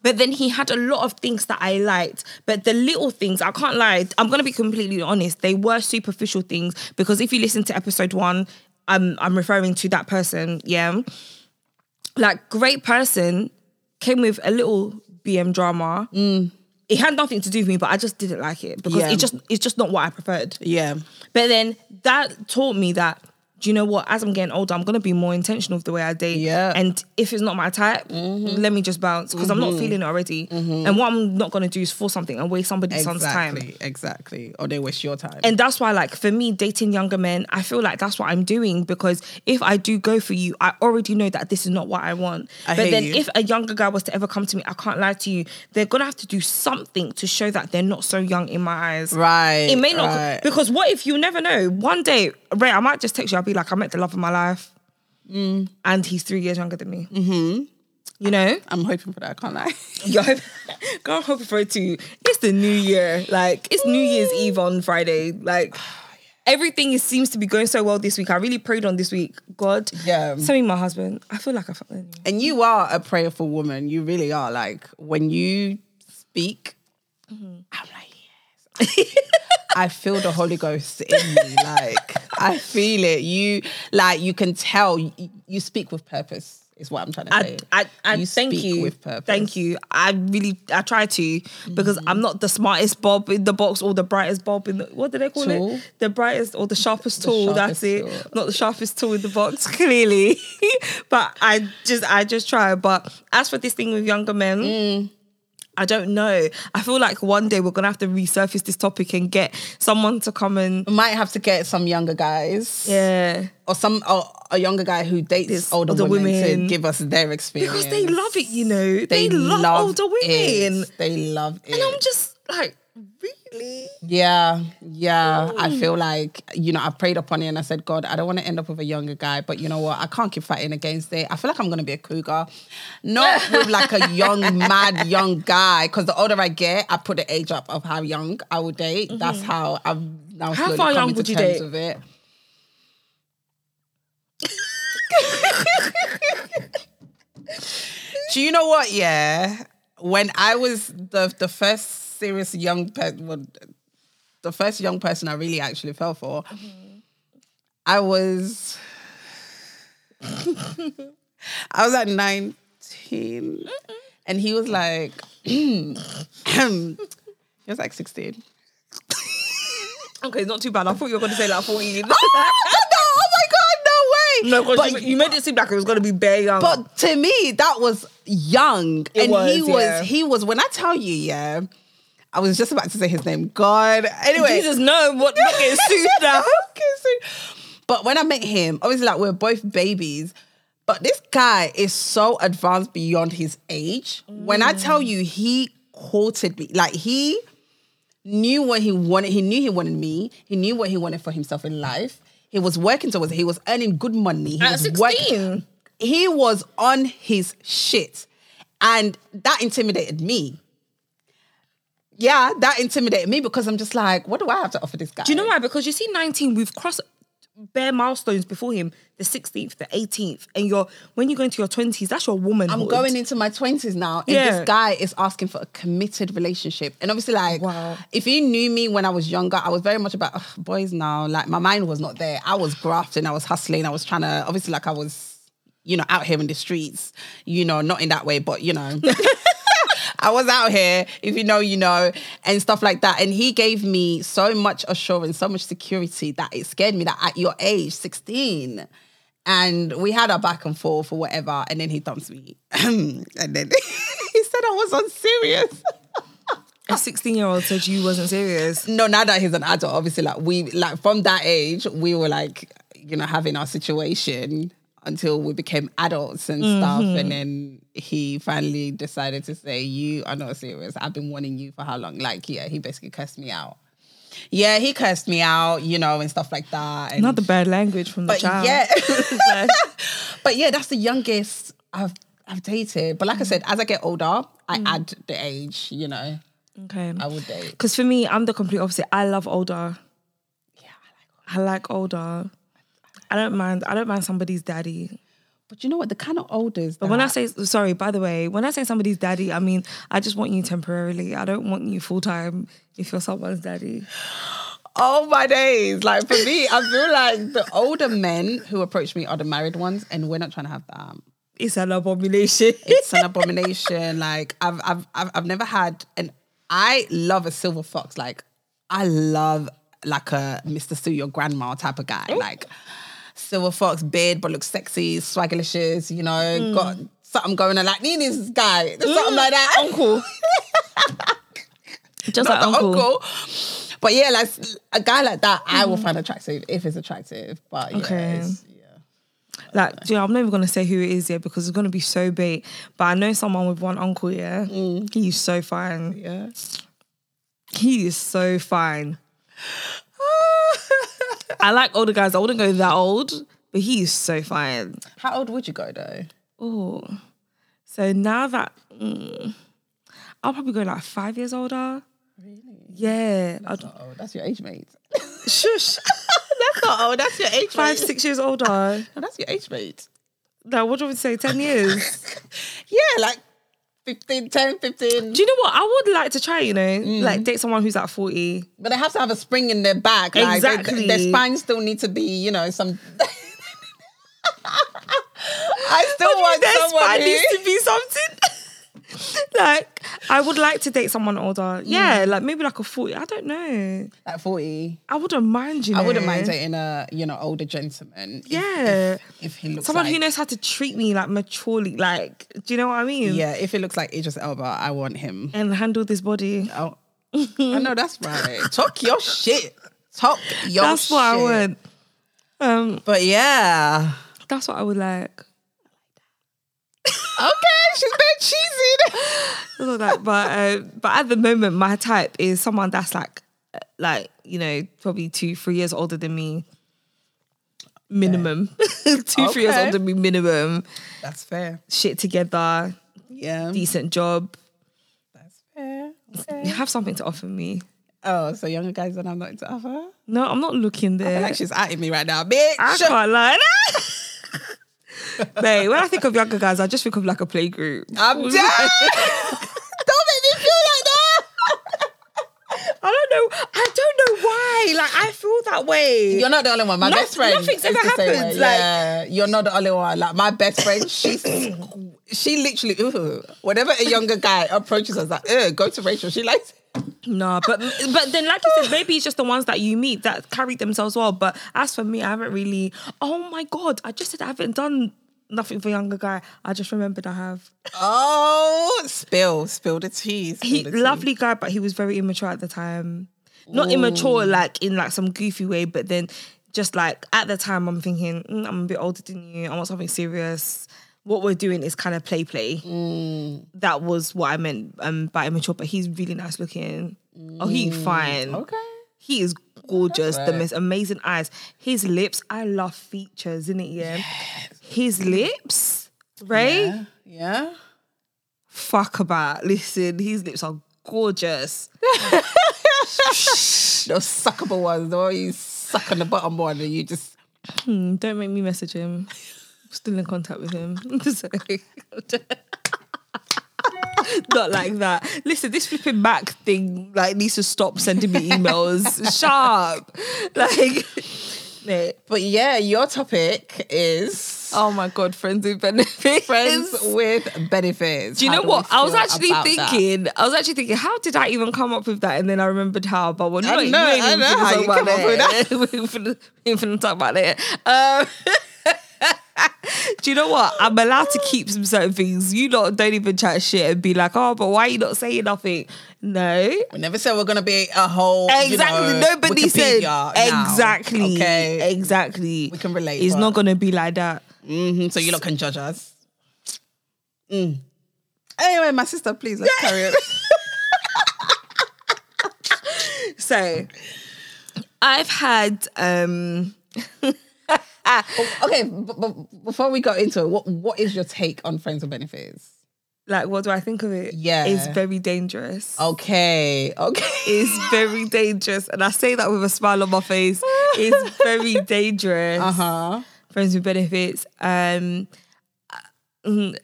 Speaker 1: But then he had a lot of things that I liked. But the little things, I can't lie, I'm gonna be completely honest, they were superficial things. Because if you listen to episode one, I'm I'm referring to that person, yeah. Like great person came with a little BM drama. Mm. It had nothing to do with me, but I just didn't like it because
Speaker 2: Yeah.
Speaker 1: it just it's just not what I preferred.
Speaker 2: yeah.
Speaker 1: But then that taught me that, do you know what? As I'm getting older, I'm gonna be more intentional with the way I date.
Speaker 2: Yeah.
Speaker 1: And if it's not my type, mm-hmm. let me just bounce because I'm not mm-hmm. feeling it already. Mm-hmm. And what I'm not gonna do is force something and waste somebody's son's time.
Speaker 2: Exactly. Exactly. Or they waste your time.
Speaker 1: And that's why, like, for me, dating younger men, I feel like that's what I'm doing because if I do go for you, I already know that this is not what I want.
Speaker 2: I
Speaker 1: but then
Speaker 2: you.
Speaker 1: if a younger guy was to ever come to me, I can't lie to you, they're gonna have to do something to show that they're not so young in my eyes.
Speaker 2: right.
Speaker 1: It may not
Speaker 2: right.
Speaker 1: because what if you never know? One day, Rae, I might just text you. I'll be like, I met the love of my life,
Speaker 2: Mm.
Speaker 1: and he's three years younger than me. Mm-hmm. You know,
Speaker 2: I'm hoping for that, can't I?
Speaker 1: you're hoping, girl, I'm hoping for it too. It's the new year, like it's New Year's Eve on Friday. Like everything is, seems to be going so well this week. I really prayed on this week. God,
Speaker 2: Yeah.
Speaker 1: send me my husband. I feel like I found
Speaker 2: And you are a prayerful woman. You really are. Like when you speak,
Speaker 1: Mm-hmm.
Speaker 2: I'm like. I feel the Holy Ghost in me. Like I feel it. You like you can tell you, you speak with purpose. Is what I'm trying to
Speaker 1: I,
Speaker 2: say.
Speaker 1: I, I
Speaker 2: You
Speaker 1: thank
Speaker 2: speak
Speaker 1: you.
Speaker 2: with purpose.
Speaker 1: Thank you. I really, I try to because
Speaker 2: Mm-hmm.
Speaker 1: I'm not the smartest bob in the box or the brightest bob in the, what do they call
Speaker 2: Tool?
Speaker 1: it? The brightest or the sharpest tool. That's
Speaker 2: sharpest
Speaker 1: it.
Speaker 2: tool.
Speaker 1: Not the sharpest tool in the box, clearly. but I just, I just try. But as for this thing with younger men,
Speaker 2: Mm.
Speaker 1: I don't know. I feel like one day we're gonna have to resurface this topic and get someone to come and
Speaker 2: we might have to get some younger guys.
Speaker 1: yeah.
Speaker 2: Or some or a younger guy who dates
Speaker 1: This
Speaker 2: older,
Speaker 1: older
Speaker 2: women,
Speaker 1: women.
Speaker 2: to give us their experience.
Speaker 1: Because they love it, you know. They, love, older women.
Speaker 2: It. They love it.
Speaker 1: And I'm just Like, really?
Speaker 2: Yeah, yeah. I feel like, you know, I prayed upon it and I said, God, I don't want to end up with a younger guy, but you know what? I can't keep fighting against it. I feel like I'm going to be a cougar. Not with like a young, mad, young guy, because the older I get, I put the age up of how young I would date. That's how I've now
Speaker 1: Mm-hmm. How far young would you date?
Speaker 2: with it. Do you know what? Yeah, when I was the the first serious young person, well, the first young person I really actually fell for, I was, I was at nineteen, and he was like, he was like sixteen.
Speaker 1: Okay, it's not too bad. I thought you were going to say like 14.
Speaker 2: no, oh my god, no way.
Speaker 1: no,
Speaker 2: But-
Speaker 1: you, you made it seem like it was going to be bare young.
Speaker 2: But to me, that was young.
Speaker 1: It
Speaker 2: and
Speaker 1: was,
Speaker 2: he was,
Speaker 1: yeah.
Speaker 2: he was, when I tell you, yeah, I was just about to say his name. God. Anyway.
Speaker 1: Jesus, no, what? Getting sued now.
Speaker 2: Okay, But when I met him, obviously, like we're both babies. But this guy is so advanced beyond his age. When I tell you, he courted me. Like he knew what he wanted. He knew he wanted me. He knew what he wanted for himself in life. He was working towards it. He was earning good money. He
Speaker 1: At
Speaker 2: was
Speaker 1: 16?
Speaker 2: He was on his shit. And that intimidated me. Yeah, that intimidated me because I'm just like, what do I have to offer this guy?
Speaker 1: Do you know why? Because you see, 19, we've crossed bare milestones before him the 16th, the 18th. And you're when you go into your 20s, that's your woman.
Speaker 2: I'm going into my twenties now, and
Speaker 1: Yeah.
Speaker 2: this guy is asking for a committed relationship. And obviously, like,
Speaker 1: Wow.
Speaker 2: if he knew me when I was younger, I was very much about "Ugh, boys now. Like, my mind was not there. I was grafting, I was hustling, I was trying to. Obviously, like, I was, you know, out here in the streets. You know, not in that way, but you know. I was out here, if you know, you know, and stuff like that. And he gave me so much assurance, so much security that it scared me that at your age, 16, and we had our back and forth or whatever, and then he dumps me. and then he said I was unserious.
Speaker 1: A 16 year old said you wasn't serious.
Speaker 2: No, now that he's an adult, obviously, like we like from that age, we were like, you know, having our situation until we became adults and stuff. And then he finally decided to say, You are not serious. I've been warning you for how long? Like, yeah, he basically cursed me out. Yeah, he cursed me out, you know, and stuff like that. And
Speaker 1: Not the bad language from the
Speaker 2: but
Speaker 1: child.
Speaker 2: yeah.
Speaker 1: Like,
Speaker 2: but yeah, that's the youngest I've I've dated. But like I said, as I get older, I
Speaker 1: Mm.
Speaker 2: add the age, you know.
Speaker 1: okay.
Speaker 2: I would date.
Speaker 1: Because for me, I'm the complete opposite. I love older.
Speaker 2: Yeah, I like
Speaker 1: I like older. I don't mind. I don't mind somebody's daddy.
Speaker 2: But you know what? The kind of olders.
Speaker 1: But when I say sorry, by the way, when I say somebody's daddy, I mean I just want you temporarily. I don't want you full time if you're someone's daddy.
Speaker 2: oh my days, like for me, I feel like the older men who approach me are the married ones, and we're not trying to have that.
Speaker 1: It's an abomination.
Speaker 2: It's an abomination. like I've I've I've, I've never had, and I love a silver fox. Like I love like a Mr. Sue Your Grandma type of guy. Like silver fox, beard but looks sexy, swaggerlicious. You know, got mm. something going on. Like need this guy, There's something like that. Mm.
Speaker 1: uncle. Just like uncle.
Speaker 2: uncle. But yeah, like a guy like that, I will mm. find attractive if it's attractive. But yeah,
Speaker 1: Okay.
Speaker 2: yeah.
Speaker 1: Like, you I'm not even gonna say who it is yet because it's gonna be so big. But I know someone with one uncle, yeah. He's so fine.
Speaker 2: yeah.
Speaker 1: He is so fine. I like older guys. I wouldn't go that old, but he's so fine.
Speaker 2: How old would you go though?
Speaker 1: Oh, so now that mm, I'll probably go like five years older.
Speaker 2: Really?
Speaker 1: Yeah, I'd,
Speaker 2: Oh, that's your age mate.
Speaker 1: shush,
Speaker 2: that's not old. That's your age
Speaker 1: five
Speaker 2: mate.
Speaker 1: six years older.
Speaker 2: No, that's your age mate.
Speaker 1: No, what do you want to say? Ten years.
Speaker 2: Yeah, like 15, 10, 15.
Speaker 1: do you know what? I would like to try. You know, mm. like date someone who's at forty.
Speaker 2: But they have to have a spring in their back. Like they-
Speaker 1: Exactly.
Speaker 2: their spine still need to be, you know, some. I still want
Speaker 1: Their spine
Speaker 2: who-
Speaker 1: needs to be something. like, I would like to date someone older. Yeah, like maybe like a forty. I don't know.
Speaker 2: like 40.
Speaker 1: I wouldn't mind. You know,
Speaker 2: I wouldn't mind dating a, you know, older gentleman. if-
Speaker 1: Yeah.
Speaker 2: If, if he looks
Speaker 1: Someone
Speaker 2: like,
Speaker 1: who knows how to treat me like maturely. Like, do you know what I mean?
Speaker 2: Yeah, if it looks like Idris Elba, I want him.
Speaker 1: And handle this body.
Speaker 2: Oh, I know that's right. Talk your shit. Talk your
Speaker 1: That's
Speaker 2: shit.
Speaker 1: what I want. Um,
Speaker 2: But yeah.
Speaker 1: that's what I would like.
Speaker 2: Okay, she's very cheesy.
Speaker 1: all that. But uh, but at the moment, my type is someone that's like uh, like you know probably two three years older than me. Minimum, two three years
Speaker 2: Okay.
Speaker 1: older than me. Minimum,
Speaker 2: That's fair.
Speaker 1: shit together,
Speaker 2: Yeah.
Speaker 1: decent job.
Speaker 2: That's fair.
Speaker 1: You have something to offer me.
Speaker 2: Oh, so younger guys that I'm not to offer?
Speaker 1: No, I'm not looking
Speaker 2: I feel
Speaker 1: there.
Speaker 2: like she's at me right now, bitch.
Speaker 1: I can't lie. Mate, when I think of younger guys, I just think of like a play group.
Speaker 2: I'm dead. Don't make me feel like that.
Speaker 1: I don't know. I don't know why. Like I feel that way.
Speaker 2: You're not the only one. My
Speaker 1: Noth-
Speaker 2: best friend.
Speaker 1: nothing's ever happened, like-
Speaker 2: yeah, you're not the only one. Like my best friend, she's she literally. Ooh, whenever a younger guy approaches us, like, go to Rachel. She likes.
Speaker 1: No, but but then like you said, maybe it's just the ones that you meet that carry themselves well. But as for me, I haven't really. Oh my god! I just said I haven't done nothing for younger guy. I just remembered I have.
Speaker 2: Oh, spill, spill the tea. spill
Speaker 1: He
Speaker 2: the tea.
Speaker 1: lovely guy, but he was very immature at the time. Not immature like in like some goofy way, but then just like at the time, I'm thinking "Mm, I'm a bit older than you. I want something serious. What we're doing is kind of play play. That was what I meant um, by immature. But he's really nice looking. Oh, he's fine.
Speaker 2: Okay.
Speaker 1: He is gorgeous. The most amazing eyes. His lips. I love features, isn't it? Yeah. His lips, right?
Speaker 2: Yeah. Yeah.
Speaker 1: Fuck about. Listen, his lips are gorgeous.
Speaker 2: Those suckable ones, the one you suck on the bottom one and you just.
Speaker 1: Hmm, don't make me message him. Still in contact with him. So- Not like that. Listen, this flipping back thing like needs to stop sending me emails. Sharp. Like.
Speaker 2: But yeah, your topic is
Speaker 1: Oh my god, friends with benefits.
Speaker 2: friends with benefits.
Speaker 1: Do you know what? I was actually
Speaker 2: that?
Speaker 1: thinking. I was actually thinking, how did I even come up with that? And then I remembered how. But we're not.
Speaker 2: I know- I
Speaker 1: even
Speaker 2: know how you
Speaker 1: about
Speaker 2: came up with
Speaker 1: that. We're ain't finna talk about it. Um, do you know what? I'm allowed to keep some certain things. You lot don't even chat shit and be like, oh, but why are you not saying nothing? No.
Speaker 2: We never said we're gonna be a whole you
Speaker 1: Exactly.
Speaker 2: know,
Speaker 1: Nobody said
Speaker 2: Wikipedia now.
Speaker 1: exactly.
Speaker 2: Okay.
Speaker 1: Exactly.
Speaker 2: We can relate,
Speaker 1: It's
Speaker 2: but-
Speaker 1: not gonna be like that.
Speaker 2: Mhm, So you lot can judge us. Mm. Anyway, my sister, please let's carry on.
Speaker 1: So I've had um
Speaker 2: okay, but, but before we go into it, what what is your take on friends with benefits?
Speaker 1: like what do I think of it?
Speaker 2: Yeah.
Speaker 1: It's very dangerous.
Speaker 2: Okay, okay.
Speaker 1: It's very dangerous. And I say that with a smile on my face. It's very dangerous.
Speaker 2: Uh huh.
Speaker 1: Friends with benefits. Um mm,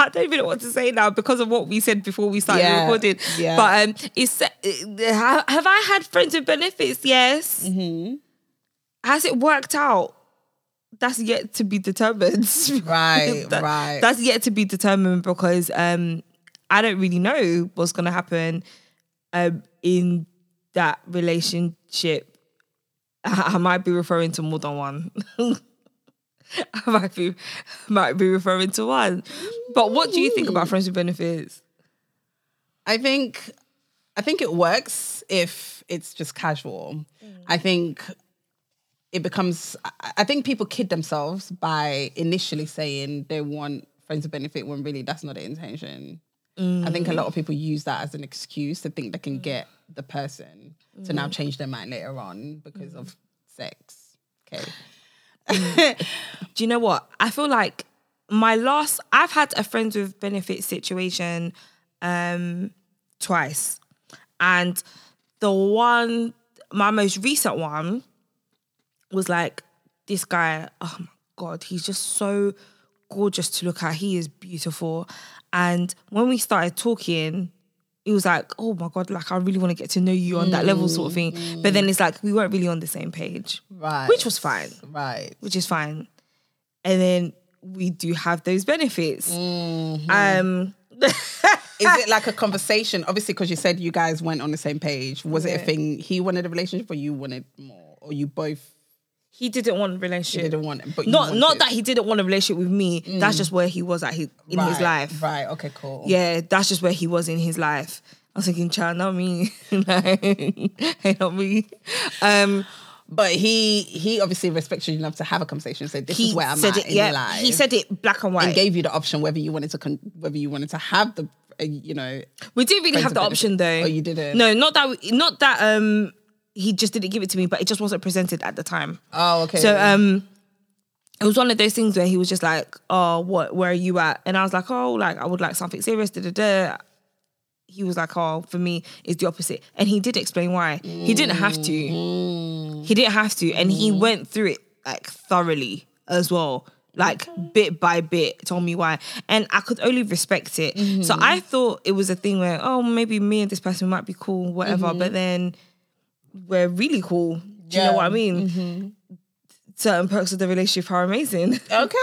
Speaker 1: I don't even know what to say now because of what we said before we started
Speaker 2: Yeah,
Speaker 1: recording.
Speaker 2: yeah.
Speaker 1: But um, it's uh, have have I had friends with benefits? Yes.
Speaker 2: Mm-hmm.
Speaker 1: Has it worked out? That's yet to be determined.
Speaker 2: Right,
Speaker 1: That-
Speaker 2: right.
Speaker 1: That's yet to be determined because um, I don't really know what's gonna happen um, in that relationship. I, I might be referring to more than one. I might be might be referring to one. But what do you think about friends with benefits?
Speaker 2: I think I think it works if it's just casual. I think it becomes I- think people kid themselves by initially saying they want friends with benefit when really that's not the intention. I think a mm. lot of people use that as an excuse to think they can mm. get the person to now mm. change their mind later on because of sex. Okay.
Speaker 1: Do you know what? I feel like my last I've had a friends with benefits situation um twice. And the one my most recent one was like this guy, oh my god, he's just so gorgeous to look at. He is beautiful. And when we started talking, it was like, oh my god, like I really want to get to know you on that level, sort of thing. But then it's like we weren't really on the same page,
Speaker 2: Right.
Speaker 1: which was fine
Speaker 2: right.
Speaker 1: which is fine. And then we do have those benefits. Um,
Speaker 2: Is it like a conversation? Obviously, because you said you guys went on the same page. Was it a thing he wanted a relationship or you wanted more? Or you both
Speaker 1: he didn't want a relationship.
Speaker 2: He didn't want it? But
Speaker 1: not not that he didn't want a relationship with me. That's just where he was at his, in his life.
Speaker 2: Right. Okay, cool.
Speaker 1: Yeah, that's just where he was in his life. I was thinking, child, not me. Like, hey, not me. Um,
Speaker 2: But he he obviously respects you enough to have a conversation. Say this
Speaker 1: he
Speaker 2: is where I'm
Speaker 1: said
Speaker 2: at
Speaker 1: it.
Speaker 2: in
Speaker 1: Yeah,
Speaker 2: life.
Speaker 1: he said it black and white.
Speaker 2: and gave you the option whether you wanted to con- whether you wanted to have the uh, you know
Speaker 1: We didn't really have the
Speaker 2: of
Speaker 1: option
Speaker 2: benefit.
Speaker 1: though.
Speaker 2: Oh, you didn't?
Speaker 1: No, not that. we- Not that. Um, he just didn't give it to me, but it just wasn't presented at the time.
Speaker 2: oh okay
Speaker 1: So um, it was one of those things where he was just like, "Oh, what? Where are you at?" And I was like, "Oh, like I would like something serious." Da da da. He was like, "Oh, for me, it's the opposite," and he did explain why. He didn't have to. Mm-hmm. He didn't have to, and he mm-hmm. went through it like thoroughly as well. Like bit by bit, told me why, and I could only respect it. So mm-hmm. I thought it was a thing where, oh, maybe me and this person might be cool, whatever. But then we're really cool. Do you know what I mean? Certain perks of the relationship are amazing.
Speaker 2: okay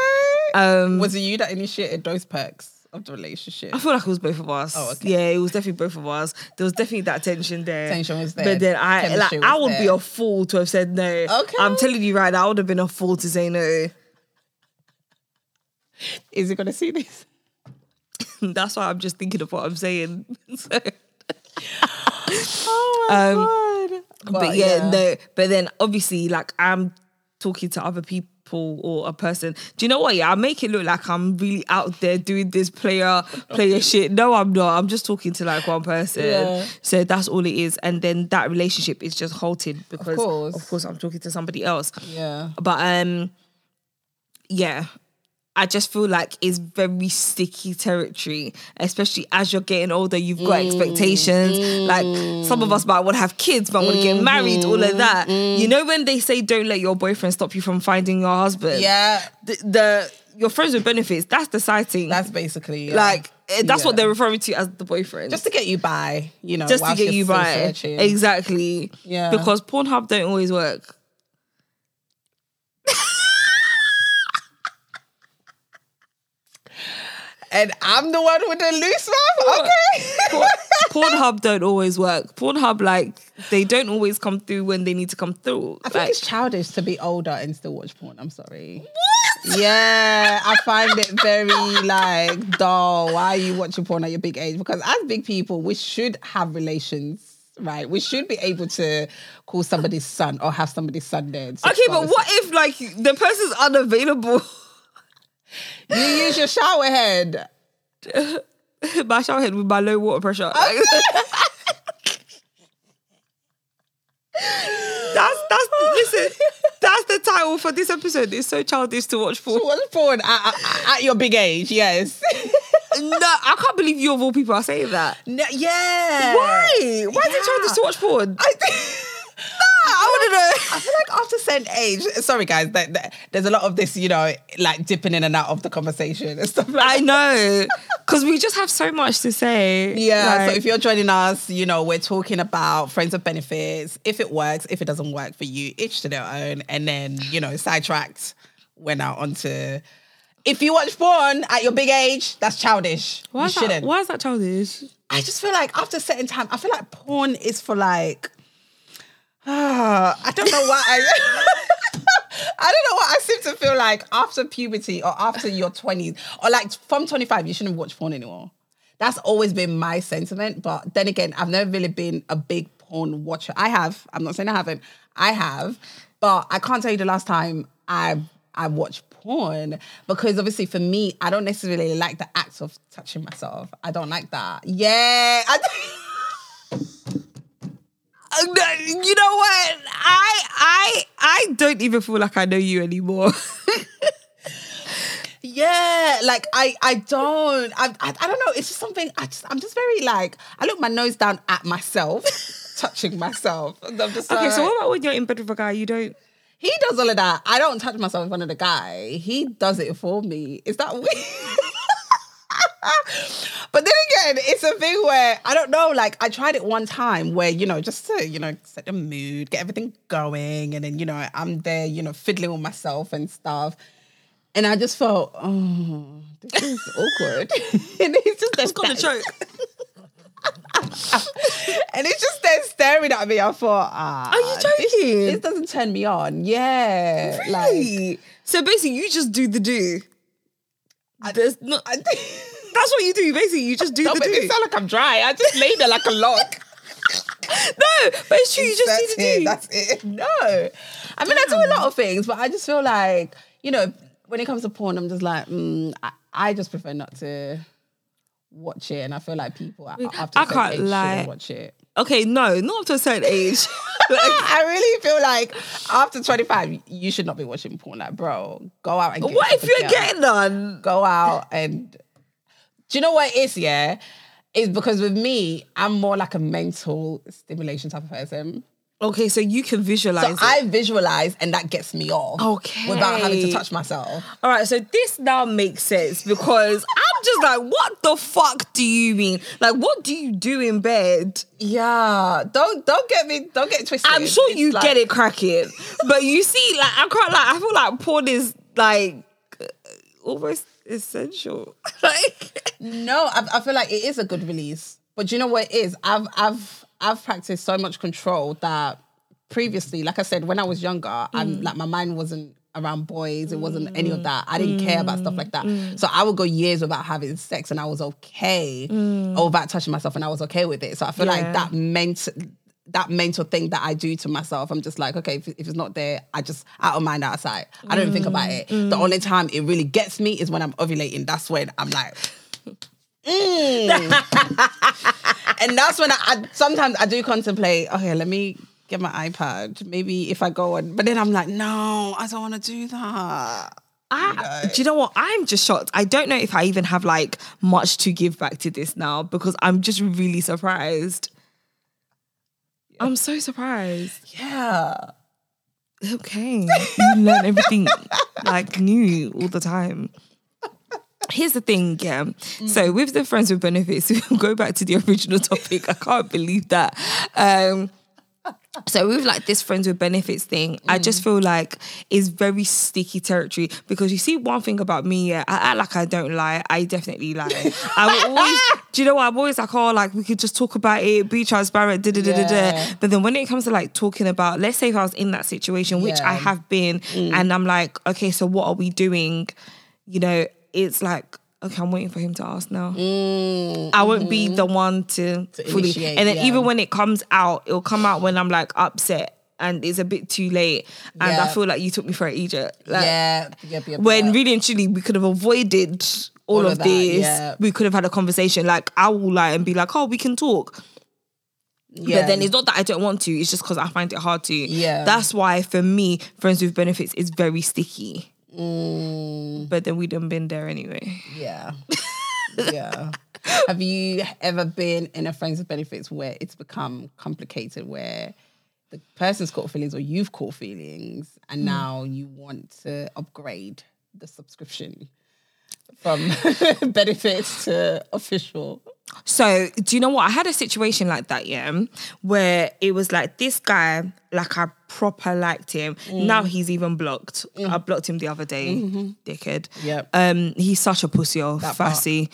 Speaker 1: Um,
Speaker 2: was it you that initiated those perks of the relationship
Speaker 1: I feel like it was both of us.
Speaker 2: Oh, okay.
Speaker 1: Yeah, it was definitely both of us. There was definitely that tension there.
Speaker 2: Tension was there.
Speaker 1: But then I like I would be a fool to have said no.
Speaker 2: Okay.
Speaker 1: I'm telling you right now, I would have been a fool to say no.
Speaker 2: is he gonna see this
Speaker 1: That's why I'm just thinking of what I'm saying. So-
Speaker 2: oh my god
Speaker 1: but, yeah, no. But then obviously, like I'm talking to other people or a person. Do you know what? Yeah, I make it look like I'm really out there doing this player player shit. No, I'm not. I'm just talking to like one person.
Speaker 2: Yeah.
Speaker 1: So that's all it is. And then that relationship is just halted because
Speaker 2: course.
Speaker 1: of course I'm talking to somebody else.
Speaker 2: yeah
Speaker 1: But um yeah. I just feel like it's very sticky territory, especially as you're getting older. You've got mm, expectations. Like some of us mm. might want to have kids, might want to get married, all of mm-hmm, that. You mm. know when they say don't let your boyfriend stop you from finding your husband.
Speaker 2: yeah
Speaker 1: the, the your friends with benefits. That's the sighting.
Speaker 2: that's basically yeah.
Speaker 1: like eh, that's what they're referring to as the boyfriend.
Speaker 2: just to get you by you know
Speaker 1: just to get you by.
Speaker 2: searching.
Speaker 1: Exactly.
Speaker 2: Yeah.
Speaker 1: Because Pornhub don't always work.
Speaker 2: And I'm the one with the loose mouth okay
Speaker 1: Porn- Pornhub don't always work. Pornhub, like, they don't always come through when they need to come through.
Speaker 2: I think it's childish to be older and still watch porn. I'm sorry. What? Yeah, I find it very like dull. Why are you watching porn at your big age? Because as big people, we should have relations, right? We should be able to call somebody's son or have somebody's son there.
Speaker 1: okay, but what if, like, the person's unavailable?
Speaker 2: you use your shower head?
Speaker 1: my shower head with my low water pressure. Oh. Like- that's that's listen. That's the title for this episode. It's so childish to watch porn.
Speaker 2: Watch porn at, at, at your big age? Yes.
Speaker 1: no, I can't believe you of all people are saying that.
Speaker 2: No, yeah.
Speaker 1: Why? Why is it childish to watch porn?
Speaker 2: I,
Speaker 1: I want to know.
Speaker 2: I feel like after certain age, sorry guys, that, that- there's a lot of this, you know, like dipping in and out of the conversation and stuff like
Speaker 1: I know, because we just have so much to say.
Speaker 2: Yeah,
Speaker 1: Like,
Speaker 2: so if you're joining us, you know, we're talking about friends of benefits. If it works, if it doesn't work for you, each to their own. And then, you know, sidetracked, went out onto. If you watch porn at your big age, that's childish.
Speaker 1: why
Speaker 2: you
Speaker 1: is, that,
Speaker 2: shouldn't.
Speaker 1: why is that childish?
Speaker 2: I just feel like after a certain time, I feel like porn is for like. I don't know why. I, I don't know what I seem to feel like after puberty or after your 20s or like from 25, you shouldn't watch porn anymore. That's always been my sentiment. But then again, I've never really been a big porn watcher. I have. I'm not saying I haven't. I have. But I can't tell you the last time I I watched porn because obviously for me, I don't necessarily like the act of touching myself. I don't like that. Yeah. I,
Speaker 1: You know what? I I I don't even feel like I know you anymore.
Speaker 2: Yeah, like I, I don't, I, I, I don't know. It's just something. I just, I'm just very like, I look my nose down at myself, touching myself. And I'm just
Speaker 1: okay, so what about when you're in bed with a guy? You don't.
Speaker 2: he does all of that. I don't touch myself in front of the guy. He does it for me. Is that weird? But then again, it's a thing where I don't know. Like I tried it one time where you know just to you know set the mood, get everything going, and then you know I'm there, you know fiddling with myself and stuff. And I just felt, oh, this is awkward. and he's just
Speaker 1: It's gonna
Speaker 2: sta-
Speaker 1: choke.
Speaker 2: and it's just there staring at me. I thought, ah,
Speaker 1: Are you joking?
Speaker 2: This, doesn't turn me on. Yeah, like
Speaker 1: Really? so basically, you just do the do. There's no.
Speaker 2: I,
Speaker 1: That's what you do. Basically, you just do
Speaker 2: don't
Speaker 1: the
Speaker 2: make me
Speaker 1: do.
Speaker 2: sound like I'm dry. I just lay there like a log.
Speaker 1: no, but it's true. You just
Speaker 2: that's
Speaker 1: need to
Speaker 2: it.
Speaker 1: do.
Speaker 2: That's it. No, I mean I do a lot of things, but I just feel like you know when it comes to porn, I'm just like mm, I, I just prefer not to watch it, and I feel like people a- after
Speaker 1: I
Speaker 2: a certain
Speaker 1: can't
Speaker 2: age
Speaker 1: lie.
Speaker 2: watch it.
Speaker 1: okay, no, not up to a certain age.
Speaker 2: I really feel like after 25, you should not be watching porn. Like, bro, go out and get
Speaker 1: what if you're
Speaker 2: girl.
Speaker 1: getting none?
Speaker 2: go out and do you know what it is? Yeah, is because with me, I'm more like a mental stimulation type of person.
Speaker 1: Okay, so you can visualize.
Speaker 2: So
Speaker 1: it.
Speaker 2: I visualize, and that gets me off.
Speaker 1: Okay.
Speaker 2: Without having to touch myself.
Speaker 1: All right, so this now makes sense because I'm just like, what the fuck do you mean? Like, what do you do in bed?
Speaker 2: Yeah. Don't don't get me. Don't get twisted.
Speaker 1: I'm sure
Speaker 2: It's
Speaker 1: you
Speaker 2: like-
Speaker 1: get it cracking, but you see, like, I can't like. I feel like porn is like almost essential. like,
Speaker 2: No, I, I feel like it is a good release. But do you know what it is? I've I've I've practiced so much control that previously, like I said, when I was younger,
Speaker 1: Mm.
Speaker 2: I'm like my mind wasn't around boys. It wasn't any of that. I didn't care about stuff like that.
Speaker 1: Mm.
Speaker 2: So I would go years without having sex and I was okay. Or without touching myself and I was okay with it. So I feel
Speaker 1: Mm. Yeah.
Speaker 2: like that meant that mental thing that I do to myself, I'm just like, okay, if, if it's not there, I just out of mind, out of sight. I don't think about it.
Speaker 1: Mm.
Speaker 2: The only time it really gets me is when I'm ovulating. That's when I'm like, mm. and that's when I, I sometimes I do contemplate. Okay, let me get my iPad. Maybe if I go on, but then I'm like, no, I don't want to do that.
Speaker 1: I, do you know what? I'm just shocked. I don't know if I even have like much to give back to this now because I'm just really surprised. I'm so surprised.
Speaker 2: Yeah.
Speaker 1: Okay. You learn everything like new all the time. Here's the thing, yeah. So with the friends with benefits, we'll go back to the original topic. I can't believe that. Um so with like this friends with benefits thing, I just mm. feel like it's very sticky territory because you see one thing about me, yeah, I act like I don't lie. I definitely lie. I will always, do you know what? I'm always like, oh, like we could just talk about it, be transparent, da da da da da. But then when it comes to like talking about, let's say if I was in that situation, which I have been, mm. and I'm like, okay, so what are we doing? You know, it's like, okay, I'm waiting for him to ask now. Mm, I won't be mm-hmm. the one to, fully.
Speaker 2: initiate,
Speaker 1: and then
Speaker 2: yeah.
Speaker 1: even when it comes out, it'll come out when I'm like upset and it's a bit too late. And I feel like you took me for an idiot. Like,
Speaker 2: yeah. Yep, yep,
Speaker 1: When
Speaker 2: yep.
Speaker 1: really and truly we could have avoided all,
Speaker 2: All
Speaker 1: of,
Speaker 2: of that,
Speaker 1: this.
Speaker 2: yeah.
Speaker 1: We could have had a conversation. Like I will lie and be like, oh, we can talk.
Speaker 2: yeah.
Speaker 1: But then it's not that I don't want to, it's just because I find it hard to.
Speaker 2: Yeah.
Speaker 1: That's why for me, friends with benefits is very sticky.
Speaker 2: Mm,
Speaker 1: But then we done been there anyway.
Speaker 2: yeah. yeah. Have you ever been in a friends with benefits where it's become complicated, where the person's caught feelings or you've caught feelings, and now you want to upgrade the subscription from benefits to official?
Speaker 1: So, do you know what? I had a situation like that, yeah, where it was like this guy, like I proper liked him. Now he's even blocked. I blocked him the other day, dickhead.
Speaker 2: Yeah.
Speaker 1: Um, he's such a pussy
Speaker 2: part.
Speaker 1: fussy.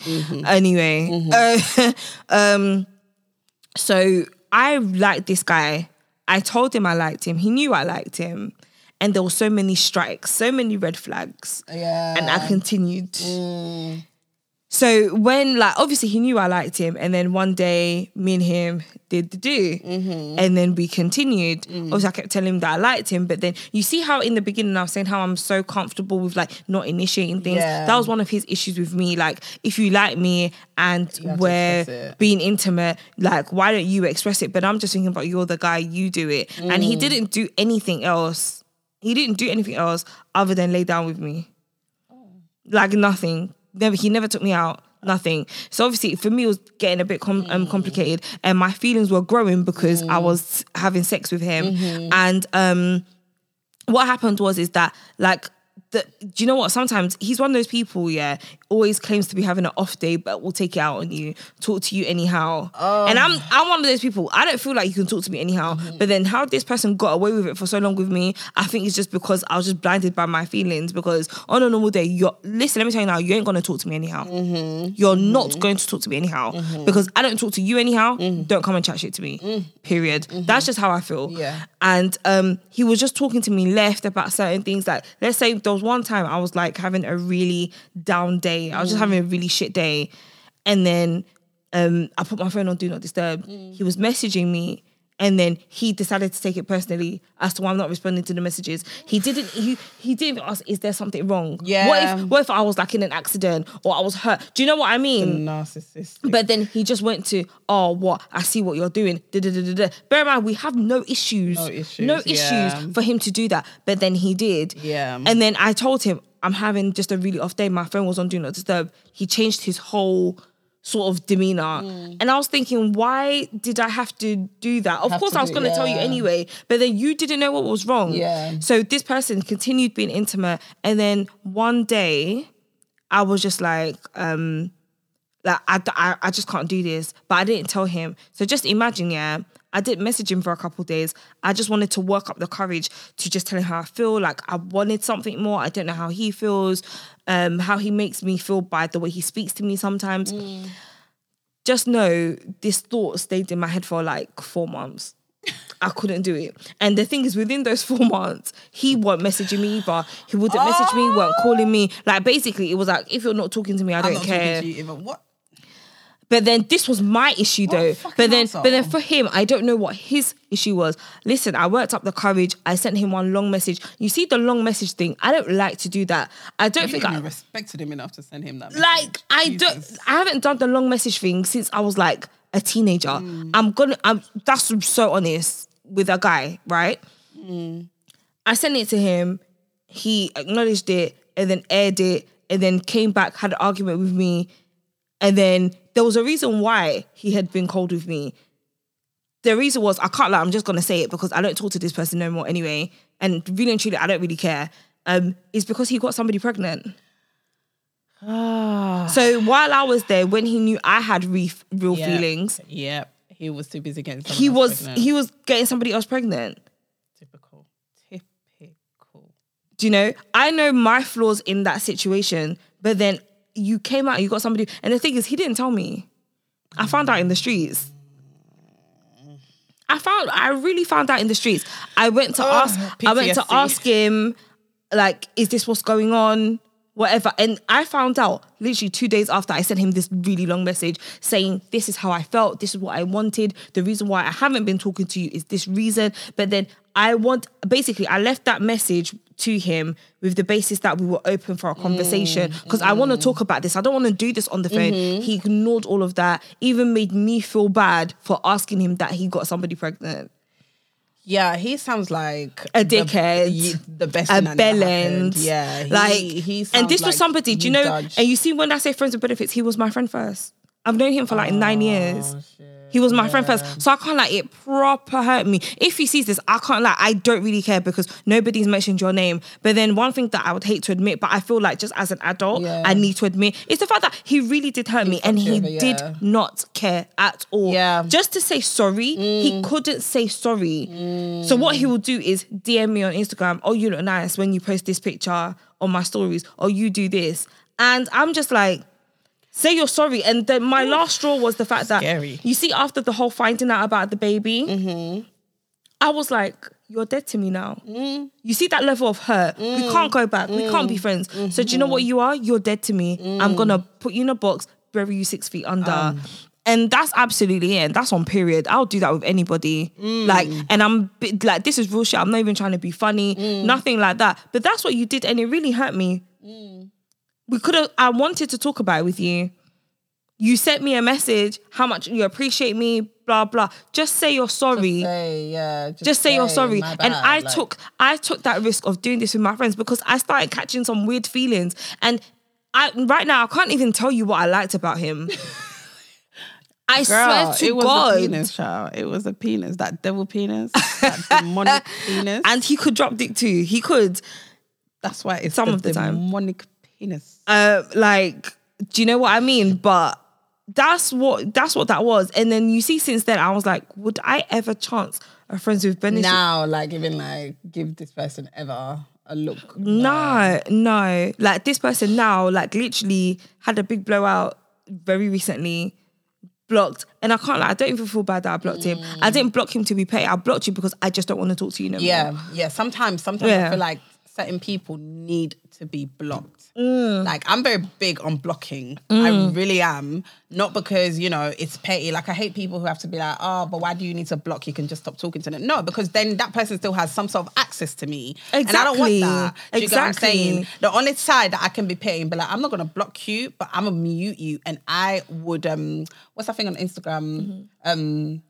Speaker 1: Anyway, uh, um, so I liked this guy. I told him I liked him. He knew I liked him. And there were so many strikes, so many red flags.
Speaker 2: Yeah.
Speaker 1: And I continued. So when like obviously he knew I liked him, and then one day me and him did the do,
Speaker 2: Mm-hmm.
Speaker 1: and then we continued.
Speaker 2: Mm.
Speaker 1: Obviously, I kept telling him that I liked him, but then you see how in the beginning I was saying how I'm so comfortable with like not initiating things.
Speaker 2: Yeah.
Speaker 1: That was one of his issues with me. Like if you like me and we're being intimate, like why don't you express it? But I'm just thinking about you're the guy, you do it, and
Speaker 2: Mm.
Speaker 1: he didn't do anything else. He didn't do anything else other than lay down with me like nothing. Never, he never took me out. Nothing. So obviously, for me, it was getting a bit com- um, complicated, and my feelings were growing because I was having sex with him. And um, what happened was is that like. The, do you know what? Sometimes he's one of those people, yeah, always claims to be having an off day, but will take it out on you, talk to you anyhow. And I'm oh. I'm one of those people. I don't feel like you can talk to me anyhow. But then how this person got away with it for so long with me, I think it's just because I was just blinded by my feelings. Because on a normal day, you're listen. Let me tell you now, you ain't gonna talk to me anyhow. Mm-hmm. You're mm-hmm. not going to talk to me anyhow mm-hmm. because I don't talk to you anyhow. Mm. Don't come and chat shit to me. Mm. Period. That's just how I feel.
Speaker 2: Yeah.
Speaker 1: And um, he was just talking to me left about certain things. Like, let's say there was one time I was like having a really down day. I was just having a really shit day. And then um, I put my phone on Do Not Disturb. He was messaging me And then he decided to take it personally as to why I'm not responding to the messages. He didn't. He he didn't ask, "Is there something wrong?" What
Speaker 2: Yeah.
Speaker 1: if what if I was like in an accident or I was hurt? Do you know what I mean?
Speaker 2: Narcissist.
Speaker 1: But then he just went to, oh, what? I see what you're doing. Da, da, da, da. Bear in mind, we have no issues.
Speaker 2: No issues,
Speaker 1: No issues
Speaker 2: yeah.
Speaker 1: for him to do that. But then he did.
Speaker 2: Yeah.
Speaker 1: And then I told him, I'm having just a really off day. My phone was on Do Not Disturb. He changed his whole sort of demeanor.
Speaker 2: Mm.
Speaker 1: And I was thinking, why did I have to do that? Of
Speaker 2: Have
Speaker 1: course, I was going to tell you anyway. But then you didn't know what was wrong.
Speaker 2: Yeah.
Speaker 1: So this person continued being intimate. And then one day, I was just like, um, like I, I, I just can't do this but i didn't tell him so just imagine yeah i didn't message him for a couple days i just wanted to work up the courage to just tell him how i feel like i wanted something more i don't know how he feels um how he makes me feel by the way he speaks to me sometimes just know this thought stayed in my head for like four months I couldn't do it. And the thing is, within those four months, he weren't messaging me either. He wouldn't message me, weren't calling me. Like basically, it was like, if you're not talking to me, I
Speaker 2: I'm
Speaker 1: don't care.
Speaker 2: you. What?
Speaker 1: But then this was my issue
Speaker 2: What
Speaker 1: though. But then
Speaker 2: arsehole.
Speaker 1: but then for him, I don't know what his issue was. Listen, I worked up the courage. I sent him one long message. You see the long message thing? I don't like to do that. I don't
Speaker 2: You
Speaker 1: think I
Speaker 2: respected him enough to send him that.
Speaker 1: like
Speaker 2: message.
Speaker 1: I
Speaker 2: Jesus.
Speaker 1: don't I haven't done the long message thing since I was like a teenager.
Speaker 2: Mm.
Speaker 1: I'm gonna I'm that's so honest with a guy, right?
Speaker 2: Mm.
Speaker 1: I sent it to him, he acknowledged it and then aired it and then came back, had an argument with me, and then there was a reason why he had been cold with me. The reason was I can't lie, I'm just gonna say it because I don't talk to this person no more anyway. And really and truly, I don't really care. Um, it's because he got somebody pregnant.
Speaker 2: Ah.
Speaker 1: So while I was there, when he knew I had re- real
Speaker 2: Yep.
Speaker 1: feelings,
Speaker 2: Yep. He was too busy getting.
Speaker 1: he was
Speaker 2: pregnant.
Speaker 1: he was getting somebody else pregnant.
Speaker 2: typical. Typical.
Speaker 1: Do you know? I know my flaws in that situation, but then you came out, you got somebody, and the thing is, he didn't tell me. I found out in the streets. I found, I really found out in the streets. I went to ask, I went to ask him, like, is this what's going on? Whatever. And I found out literally two days after I sent him this really long message saying, This is how I felt, this is what I wanted. The reason why I haven't been talking to you is this reason. But then I want basically I left that message to him with the basis that we were open for a conversation. Mm, because I want to mm. talk about this. I don't want to do this on the phone. Mm-hmm. He ignored all of that, even made me feel bad for asking him that he got somebody pregnant.
Speaker 2: Yeah, he sounds like
Speaker 1: A dickhead,
Speaker 2: y- The, best
Speaker 1: a
Speaker 2: thing that never
Speaker 1: bellend.
Speaker 2: Yeah, he,
Speaker 1: like,
Speaker 2: he
Speaker 1: and this
Speaker 2: like
Speaker 1: was somebody. Do you know?
Speaker 2: judged.
Speaker 1: And you see, when I say friends with benefits, he was my friend first. I've known him for like nine years.
Speaker 2: Oh, shit.
Speaker 1: He was my friend first, so I can't like it. Proper hurt me. If he sees this, I can't like. I don't really care because nobody's mentioned your name. But then one thing that I would hate to admit, but I feel like just as an adult,
Speaker 2: Yeah.
Speaker 1: I need to admit, is the fact that he really did hurt me, and he
Speaker 2: over, yeah.
Speaker 1: did not care at all.
Speaker 2: Yeah. Mm.
Speaker 1: Just to say sorry, he couldn't say sorry. So what he will do is DM me on Instagram. Oh, you look nice when you post this picture on my stories. Or you do this, and I'm just like. Say you're sorry. And then my last straw was the fact that
Speaker 2: Scary.
Speaker 1: you see, after the whole finding out about the baby,
Speaker 2: Mm-hmm.
Speaker 1: I was like, you're dead to me now.
Speaker 2: Mm.
Speaker 1: You see that level of hurt. We can't go back. We can't be friends. So do you know what you are? You're dead to me.
Speaker 2: Mm.
Speaker 1: I'm gonna put you in a box, bury you six feet under.
Speaker 2: Um.
Speaker 1: and that's absolutely it. And that's on period. I'll do that with anybody.
Speaker 2: Mm.
Speaker 1: Like, and I'm like, this is real shit. I'm not even trying to be funny.
Speaker 2: Mm.
Speaker 1: Nothing like that. But that's what you did, and it really hurt me. We could have. I wanted to talk about it with you. You sent me a message, how much you appreciate me, blah blah. Just say you're sorry
Speaker 2: Say, yeah,
Speaker 1: just say you're sorry.
Speaker 2: my
Speaker 1: And I
Speaker 2: like-
Speaker 1: took I took that risk of doing this with my friends because I started catching some weird feelings. And I right now I can't even tell you what I liked about him. I swear
Speaker 2: Girl,
Speaker 1: to
Speaker 2: it was
Speaker 1: God.
Speaker 2: a penis, child. It was a penis, that devil penis, that demonic penis.
Speaker 1: And he could drop dick too. He could.
Speaker 2: that's why it's
Speaker 1: some
Speaker 2: the
Speaker 1: of the time.
Speaker 2: Penis.
Speaker 1: Uh like, do you know what I mean? But that's what that's what that was. And then you see since then I was like, would I ever chance a friends with benefit?
Speaker 2: Now, like even like give this person ever a look.
Speaker 1: No, no. Like this person now, like literally had a big blowout very recently, blocked. And I can't like I don't even feel bad that I blocked him. I didn't block him to be petty. I blocked you because I just don't want to talk to you no more.
Speaker 2: Yeah, yeah. Sometimes, sometimes
Speaker 1: Yeah.
Speaker 2: I feel like certain people need to be blocked.
Speaker 1: Mm.
Speaker 2: Like I'm very big on blocking. I really am. Not because, you know, it's petty. Like I hate people who have to be like, oh, but why do you need to block? You can just stop talking to them. No, because then that person still has some sort of access to me. And I don't want
Speaker 1: Exactly.
Speaker 2: that. Do you get what I'm
Speaker 1: Exactly.
Speaker 2: saying? The only side that I can be petty and be like, I'm not gonna block you, but I'm gonna mute you. And I would um what's that thing on Instagram?
Speaker 1: Mm-hmm.
Speaker 2: Um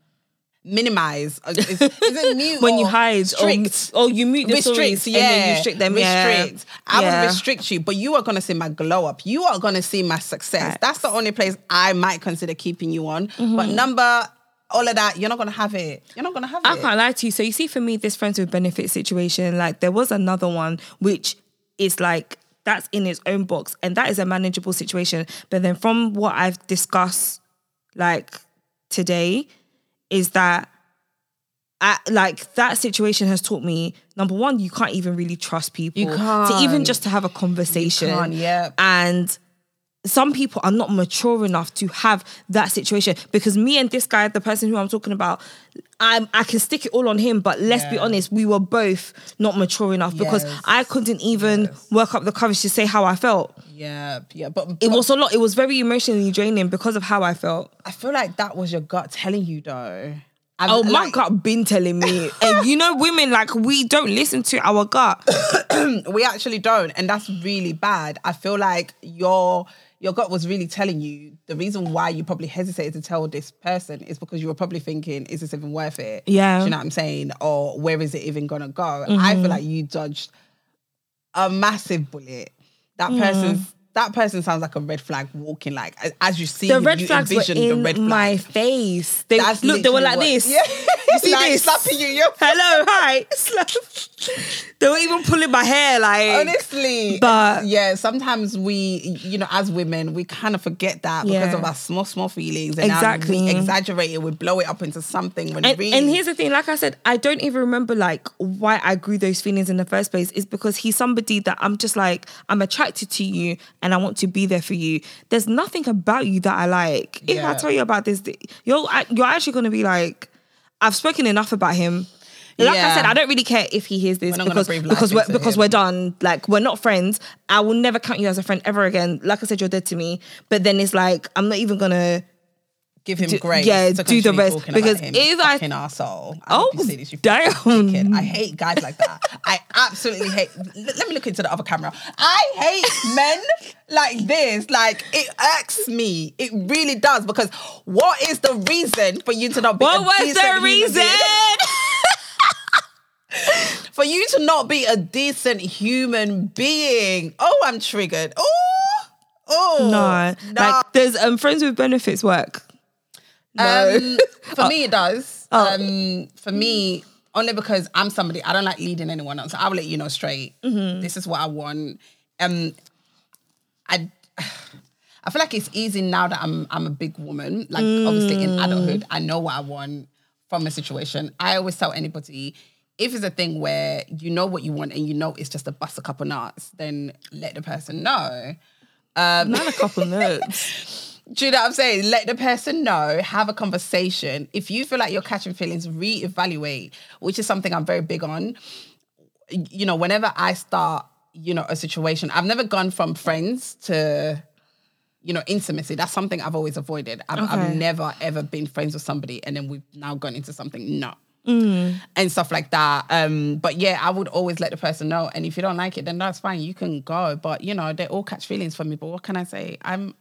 Speaker 2: minimize. Uh, Is, it mute
Speaker 1: when you hide
Speaker 2: strict?
Speaker 1: or, or you mute the
Speaker 2: restrict,
Speaker 1: stories
Speaker 2: yeah.
Speaker 1: and then you restrict them. yeah.
Speaker 2: Restrict. I
Speaker 1: Yeah.
Speaker 2: would restrict you, but you are gonna see my glow up. You are gonna see my success.
Speaker 1: Facts.
Speaker 2: That's the only place I might consider keeping you on.
Speaker 1: Mm-hmm.
Speaker 2: But number, all of that, you're not gonna have it. You're not gonna have
Speaker 1: I
Speaker 2: it.
Speaker 1: can't lie to you. So you see, for me, this friends with benefit situation, like there was another one which is like that's in its own box, and that is a manageable situation. But then from what I've discussed, like today, is that. I, like that situation has taught me number one you can't even really trust people
Speaker 2: You
Speaker 1: to even just to have a conversation
Speaker 2: can't, yeah.
Speaker 1: and some people are not mature enough to have that situation because me and this guy, the person who I'm talking about, I'm I can stick it all on him. But let's be honest, we were both not mature enough because I couldn't even work up the courage to say how I felt.
Speaker 2: yeah, yeah. But
Speaker 1: It was a lot. It was very emotionally draining because of how I felt.
Speaker 2: I feel like that was your gut telling you though. I've-
Speaker 1: Oh, my
Speaker 2: like,
Speaker 1: gut been telling me, and you know, women like we don't listen to our gut.
Speaker 2: we actually don't, and that's really bad. I feel like your your gut was really telling you the reason why you probably hesitated to tell this person is because you were probably thinking, is this even worth it?
Speaker 1: Yeah.
Speaker 2: Do you know what I'm saying? Or where is it even gonna go? I feel mm-hmm. like you dodged a massive bullet. That mm. person's that person sounds like a red flag walking like as- you see
Speaker 1: The red
Speaker 2: you
Speaker 1: flags were in
Speaker 2: the red flag.
Speaker 1: my face. They
Speaker 2: That's
Speaker 1: look. They were like
Speaker 2: literally
Speaker 1: this.
Speaker 2: Yeah.
Speaker 1: You see
Speaker 2: Like
Speaker 1: this?
Speaker 2: slapping you your
Speaker 1: Hello, hi. They were even pulling my hair, like
Speaker 2: Honestly,
Speaker 1: But-
Speaker 2: yeah, sometimes we, you know, as women, we kind of forget that because
Speaker 1: Yeah.
Speaker 2: of our small, small feelings, and
Speaker 1: Exactly.
Speaker 2: now we exaggerate it, we blow it up into something. When
Speaker 1: And,
Speaker 2: really,
Speaker 1: and here's the thing, like I said, I don't even remember like why I grew those feelings in the first place. Is because he's somebody that I'm just like I'm attracted to you and I want to be there for you. There's nothing about you that I like. If I tell you about this, you're you're actually gonna be like, I've spoken enough about him. Like I said, I don't really care if he hears this
Speaker 2: We're
Speaker 1: because because we're because
Speaker 2: him.
Speaker 1: we're done. Like we're not friends. I will never count you as a friend ever again. Like I said, you're dead to me. But then it's like I'm not even gonna
Speaker 2: give him
Speaker 1: do-
Speaker 2: grace.
Speaker 1: yeah,
Speaker 2: to
Speaker 1: do the rest, because if I-
Speaker 2: fucking arsehole. I
Speaker 1: Oh,
Speaker 2: this,
Speaker 1: damn.
Speaker 2: dickhead. I hate guys like that. I absolutely hate. Let me look into the other camera. I hate men like this. Like it irks me. It really does because what is the reason for you to not be?
Speaker 1: What
Speaker 2: a
Speaker 1: was
Speaker 2: decent
Speaker 1: the
Speaker 2: human
Speaker 1: reason?
Speaker 2: being? for you to not be a decent human being. Oh, I'm triggered. Oh, oh,
Speaker 1: No, like there's um friends with benefits work. No.
Speaker 2: Um, for me, it does. Um, for me, only because I'm somebody I don't like leading anyone else. I will let you know straight. This is what I want. Um, I. I feel like it's easy now that I'm I'm a big woman. Like obviously in adulthood, I know what I want from a situation. I always tell anybody if it's a thing where you know what you want and you know it's just a bust a couple nuts, then let the person know.
Speaker 1: Not a couple notes.
Speaker 2: Do you know what I'm saying? Let the person know, have a conversation. If you feel like you're catching feelings, reevaluate, which is something I'm very big on. You know, whenever I start, you know, a situation, I've never gone from friends to, you know, intimacy. That's something I've always avoided. I've, I've never ever been friends with somebody and then we've now gone into something. No. And stuff like that. Um, but yeah, I would always let the person know. And if you don't like it, then that's fine. You can go. But you know, they all catch feelings for me. But what can I say? I'm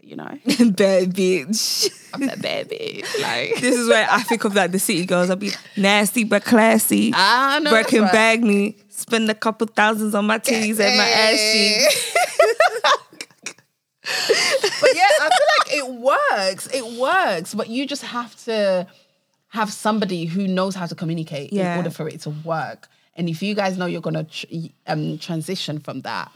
Speaker 2: you know,
Speaker 1: Bad bitch.
Speaker 2: I'm that bad bitch. Like,
Speaker 1: This is where I think of like the city girls. I'll be nasty but classy.
Speaker 2: I know.
Speaker 1: Birkin
Speaker 2: right.
Speaker 1: bag me. Spend a couple thousands on my titties and my ass cheeks.
Speaker 2: but yeah, I feel like it works. It works, but you just have to have somebody who knows how to communicate
Speaker 1: Yeah.
Speaker 2: in order for it to work. And if you guys know you're gonna tr- um, transition from that,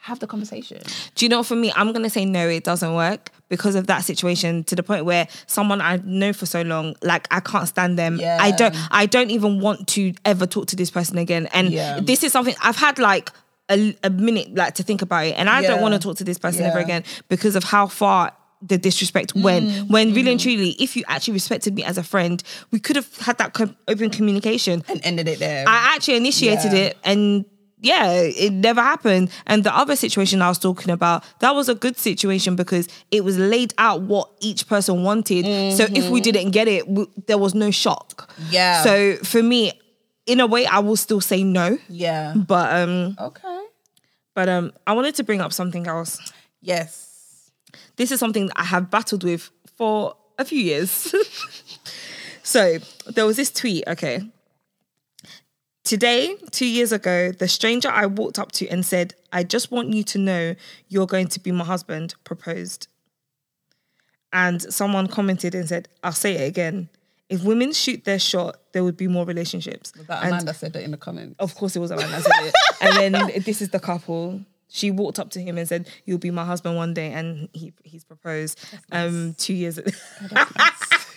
Speaker 2: have the conversation.
Speaker 1: Do you know, for me, I'm gonna say no, it doesn't work because of that situation. To the point where someone I've known for so long, like I can't stand them.
Speaker 2: Yeah.
Speaker 1: I don't. I don't even want to ever talk to this person again. And
Speaker 2: Yeah.
Speaker 1: this is something I've had like. A, a minute like to think about it and I don't want to talk to this person ever again because of how far the disrespect mm. when when really and truly if you actually respected me as a friend we could have had that co- open communication
Speaker 2: and ended it there.
Speaker 1: I actually initiated
Speaker 2: Yeah.
Speaker 1: it and yeah, it never happened. And the other situation I was talking about, that was a good situation because it was laid out what each person wanted. So if we didn't get it, w- there was no shock.
Speaker 2: Yeah.
Speaker 1: So for me, in a way, I will still say no.
Speaker 2: yeah.
Speaker 1: But um,
Speaker 2: Okay.
Speaker 1: but um, I wanted to bring up something else.
Speaker 2: Yes.
Speaker 1: This is something that I have battled with for a few years. so there was this tweet, okay. Today, two years ago, the stranger I walked up to and said, I just want you to know you're going to be my husband, proposed. And someone commented and said, I'll say it again. If women shoot their shot, there would be more relationships.
Speaker 2: That
Speaker 1: And
Speaker 2: Amanda said it in the comments.
Speaker 1: of course, it was Amanda said it. And then this is the couple. She walked up to him and said, "You'll be my husband one day," and he he's proposed. Um, two years.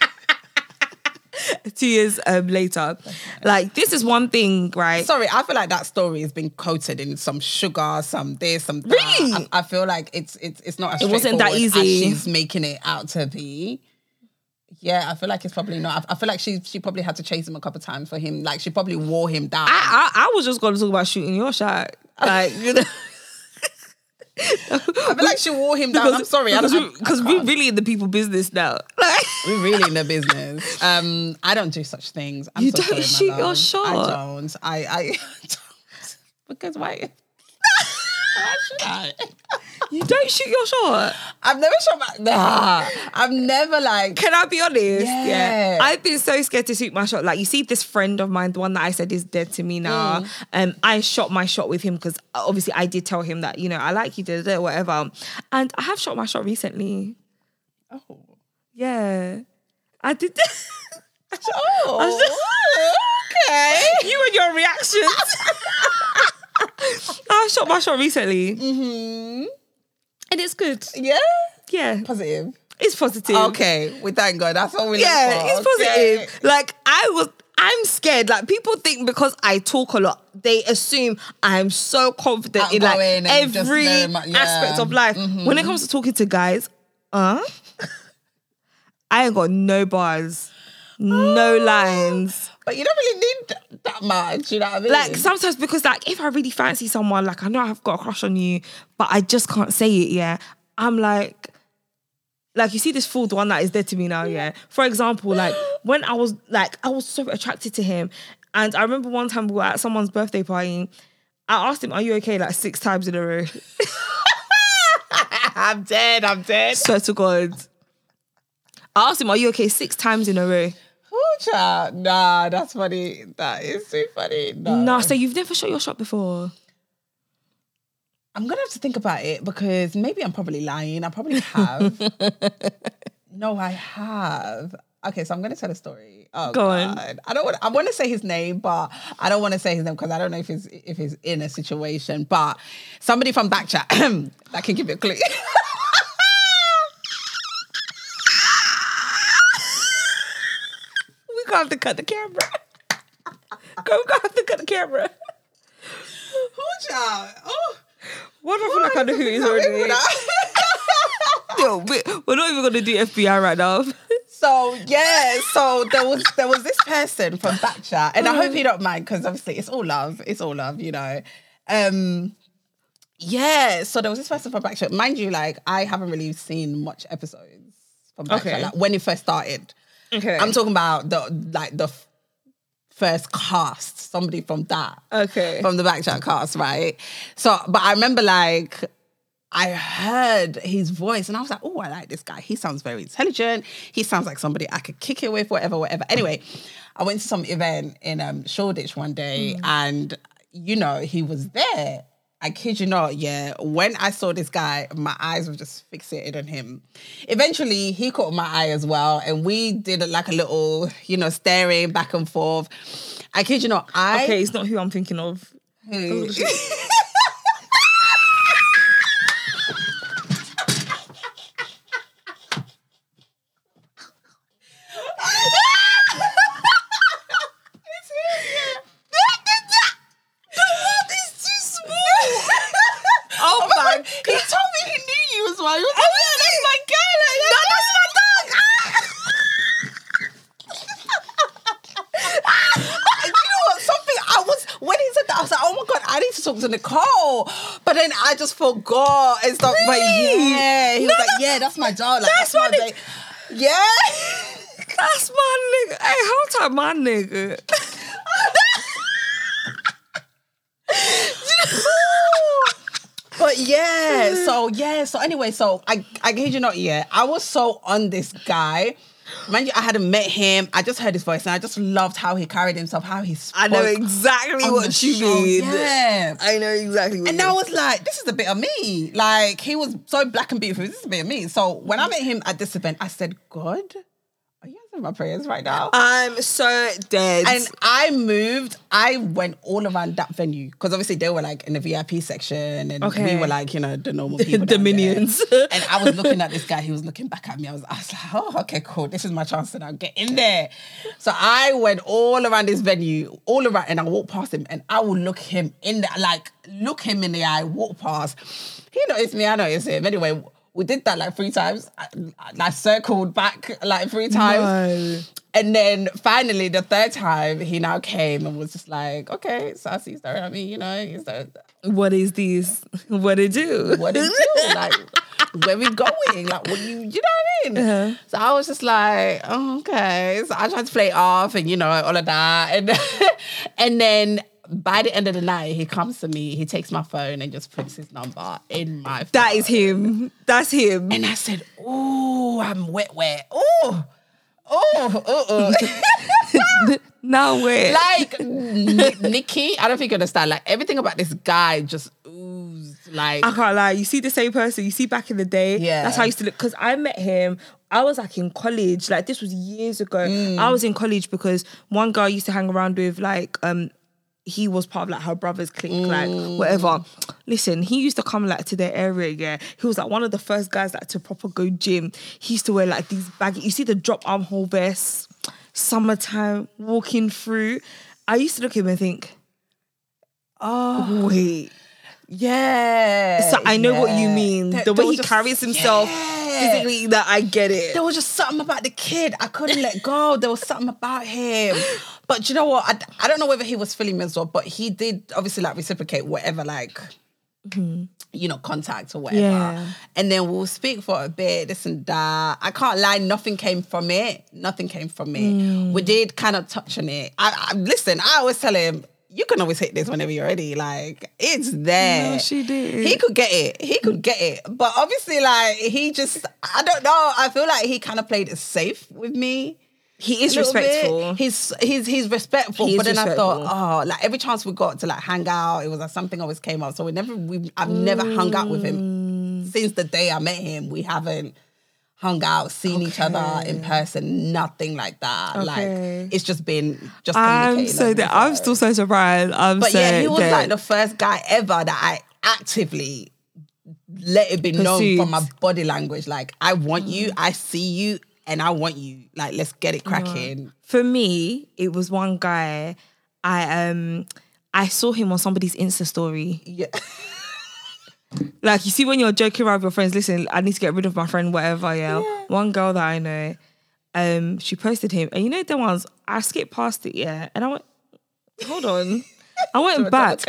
Speaker 1: two years um, later, like this is one thing, right?
Speaker 2: Sorry, I feel like that story has been coated in some sugar, some this, some that.
Speaker 1: Really?
Speaker 2: I, I feel like it's it's it's not as
Speaker 1: It wasn't that easy.
Speaker 2: she's making it out to be. Yeah, I feel like it's probably not. I, I feel like she she probably had to chase him a couple times for him. Like she probably wore him down.
Speaker 1: I, I I was just going to talk about shooting your shot, like you know.
Speaker 2: I feel like she wore him down. I'm sorry,
Speaker 1: because, we,
Speaker 2: I- I
Speaker 1: because we're really in the people business now. Like,
Speaker 2: We're really in the business. Um, I don't do such things. I'm
Speaker 1: You
Speaker 2: so
Speaker 1: don't shoot your shot?
Speaker 2: I don't. I I don't. because why?
Speaker 1: you don't shoot your shot.
Speaker 2: I've never shot my. Nah, I've never like.
Speaker 1: Can I be honest?
Speaker 2: Yeah.
Speaker 1: I've been so scared to shoot my shot. Like you see, this friend of mine, the one that I said is dead to me now.
Speaker 2: Mm.
Speaker 1: Um, I shot my shot with him because obviously I did tell him that you know I like you, da, whatever. And I have shot my shot recently.
Speaker 2: Oh.
Speaker 1: Yeah, I did.
Speaker 2: Oh. I just, okay.
Speaker 1: you and your reactions. I shot my shot recently,
Speaker 2: hmm
Speaker 1: and it's good.
Speaker 2: Yeah.
Speaker 1: Yeah,
Speaker 2: Positive.
Speaker 1: it's positive.
Speaker 2: Okay. We thank God. That's all we
Speaker 1: yeah, it's
Speaker 2: Okay.
Speaker 1: positive. Like I was, I'm scared. Like people think because I talk a lot, they assume I'm so confident in like
Speaker 2: Outgoing and just
Speaker 1: every
Speaker 2: very much- yeah.
Speaker 1: aspect of life. When it comes to talking to guys, uh, I ain't got no bars, no lines.
Speaker 2: But you don't really need that much. You know what I mean?
Speaker 1: Like sometimes because like if I really fancy someone, like I know I've got a crush on you, but I just can't say it. Yeah, I'm like. Like you see this fool, the one that is dead to me now, yeah. For example, like when I was like I was so attracted to him, and I remember one time we were at someone's birthday party. I asked him, "Are you okay?" Like six times in a row.
Speaker 2: I'm dead. I'm dead.
Speaker 1: Swear to God. I asked him, "Are you okay?" Six times in a row.
Speaker 2: Oh, child. Nah, that's funny. That is too funny. No.
Speaker 1: No, so you've never shot your shot before.
Speaker 2: I'm gonna have to think about it because maybe I'm probably lying. I probably have. no, I have. Okay, so I'm gonna tell a story. Oh
Speaker 1: Go on.
Speaker 2: I don't want I want to say his name, but I don't want to say his name because I don't know if he's if he's in a situation. But somebody from Backchat that can give you a clue.
Speaker 1: We gonna have to cut the camera. Go, we gonna have to cut the camera.
Speaker 2: oh, child. Oh,
Speaker 1: What I feel like I know who is already. Yo, we- we're not even gonna do FBI right now.
Speaker 2: So yeah, so there was there was this person from Backchat, and I hope you don't mind because obviously it's all love, it's all love, you know. Um, yeah, so there was this person from Backchat. Mind you, like I haven't really seen much episodes from Backchat
Speaker 1: Okay.
Speaker 2: like, when it first started.
Speaker 1: Okay.
Speaker 2: I'm talking about the like the first cast, somebody from that
Speaker 1: okay.
Speaker 2: from the Backchat cast, right? So, but I remember like I heard his voice and I was like, oh, I like this guy. He sounds very intelligent. He sounds like somebody I could kick it with, whatever, whatever. Anyway, I went to some event in um, Shoreditch one day and, you know, he was there. I kid you not, yeah. When I saw this guy, my eyes were just fixated on him. Eventually, he caught my eye as well, and we did uh, like a little, you know, staring back and forth. I kid you not, I
Speaker 1: Okay, it's not who I'm thinking of.
Speaker 2: who-
Speaker 1: Oh my
Speaker 2: He told me he knew you as well. He was like, yeah, that's my girl. Like, I need to talk to Nicole. But then I just forgot and stuff. But yeah, he
Speaker 1: No,
Speaker 2: was like, yeah, that's my job. Like,
Speaker 1: that's
Speaker 2: that's, my
Speaker 1: what
Speaker 2: day. Yeah.
Speaker 1: That's my nigga. Hey, hold up, my nigga.
Speaker 2: But yeah, so yeah, so anyway, so I I kid you not, yeah, I was so on this guy. Mind you, I hadn't met him. I just heard his voice, and I just loved how he carried himself, how he spoke.
Speaker 1: I know exactly what you
Speaker 2: show.
Speaker 1: mean.
Speaker 2: Yeah.
Speaker 1: I know exactly what
Speaker 2: And I was like, this is a bit of me. Like he was so black and beautiful. This is a bit of me. So when I met him at this event, I said, God, are you answering my prayers right now?
Speaker 1: I'm so dead.
Speaker 2: And I moved. I went all around that venue because obviously they were like in the VIP section, and
Speaker 1: Okay.
Speaker 2: we were like, you know, the normal people,
Speaker 1: The minions.
Speaker 2: and I was looking at this guy. He was looking back at me. I was, I was like, oh, okay, cool. This is my chance to now get in there. So I went all around this venue, all around, and I walked past him, and I would look him in the like, look him in the eye, walk past. He noticed me. I noticed him. Anyway. We did that like three times. I, I circled back like three times.
Speaker 1: No.
Speaker 2: And then finally, the third time, he now came and was just like, okay, Sassy staring at me, you know,
Speaker 1: What is this? What it do?
Speaker 2: what you do? Like, where we going? Like, what you, you know what I mean?
Speaker 1: Uh-huh.
Speaker 2: So I was just like, oh, okay. So I tried to play it off and, you know, all of that. And, and then by the end of the night, he comes to me, he takes my phone and just puts his number in my phone.
Speaker 1: That is him. That's him.
Speaker 2: And I said, oh, I'm wet, wet. Oh, oh, oh, oh.
Speaker 1: now wait.
Speaker 2: like Ni- Nicky, I don't think you understand. Like everything about this guy just oozed. Like
Speaker 1: I can't lie. You see the same person you see back in the day.
Speaker 2: Yeah.
Speaker 1: That's how I used to look. Because I met him. I was like in college. Like this was years ago.
Speaker 2: Mm.
Speaker 1: I was in college because one girl I used to hang around with, like, um, he was part of like her brother's clique,
Speaker 2: Mm.
Speaker 1: like whatever. Listen, he used to come like to their area. Yeah, he was like one of the first guys like to proper go gym. He used to wear like these baggy. You see the drop armhole vests, summertime walking through. I used to look at him and think, oh wait.
Speaker 2: yeah.
Speaker 1: So I know what you mean.
Speaker 2: There-
Speaker 1: the way he
Speaker 2: just-
Speaker 1: carries himself
Speaker 2: Yeah.
Speaker 1: physically, that I get it.
Speaker 2: There was just something about the kid. I couldn't let go. There was something about him. But you know what? I, I don't know whether he was feeling well, but he did obviously like reciprocate whatever, like, you know, contact or whatever.
Speaker 1: Yeah.
Speaker 2: And then we'll speak for a bit, this and that. I can't lie, nothing came from it. Nothing came from it.
Speaker 1: Mm.
Speaker 2: We did kind of touch on it. I, I Listen, I always tell him, you can always hit this whenever you're ready. Like, it's there.
Speaker 1: No, she did.
Speaker 2: He could get it. He could get it. But obviously, like, he just, I don't know. I feel like he kind of played it safe with me.
Speaker 1: He is
Speaker 2: bit.
Speaker 1: respectful.
Speaker 2: He's he's he's respectful.
Speaker 1: He
Speaker 2: but then I thought, oh, like every chance we got to like hang out, it was like something always came up. So we never we I've never hung out with him mm. since the day I met him. We haven't hung out, seen each other in person, nothing like that.
Speaker 1: Okay.
Speaker 2: Like it's just been just
Speaker 1: I'm so that I'm still so surprised. I'm
Speaker 2: But
Speaker 1: so
Speaker 2: yeah, he was
Speaker 1: dead.
Speaker 2: like the first guy ever that I actively let it be known from my body language. Like, I want you, I see you, and I want you. Like, let's get it cracking.
Speaker 1: For me, it was one guy. I um I saw him on somebody's Insta story.
Speaker 2: Yeah.
Speaker 1: Like you see when you're joking around with your friends, listen, I need to get rid of my friend, whatever, yeah.
Speaker 2: Yeah.
Speaker 1: One girl that I know, um, she posted him, and you know the ones I skipped past it, yeah, and I went, hold on. I went back.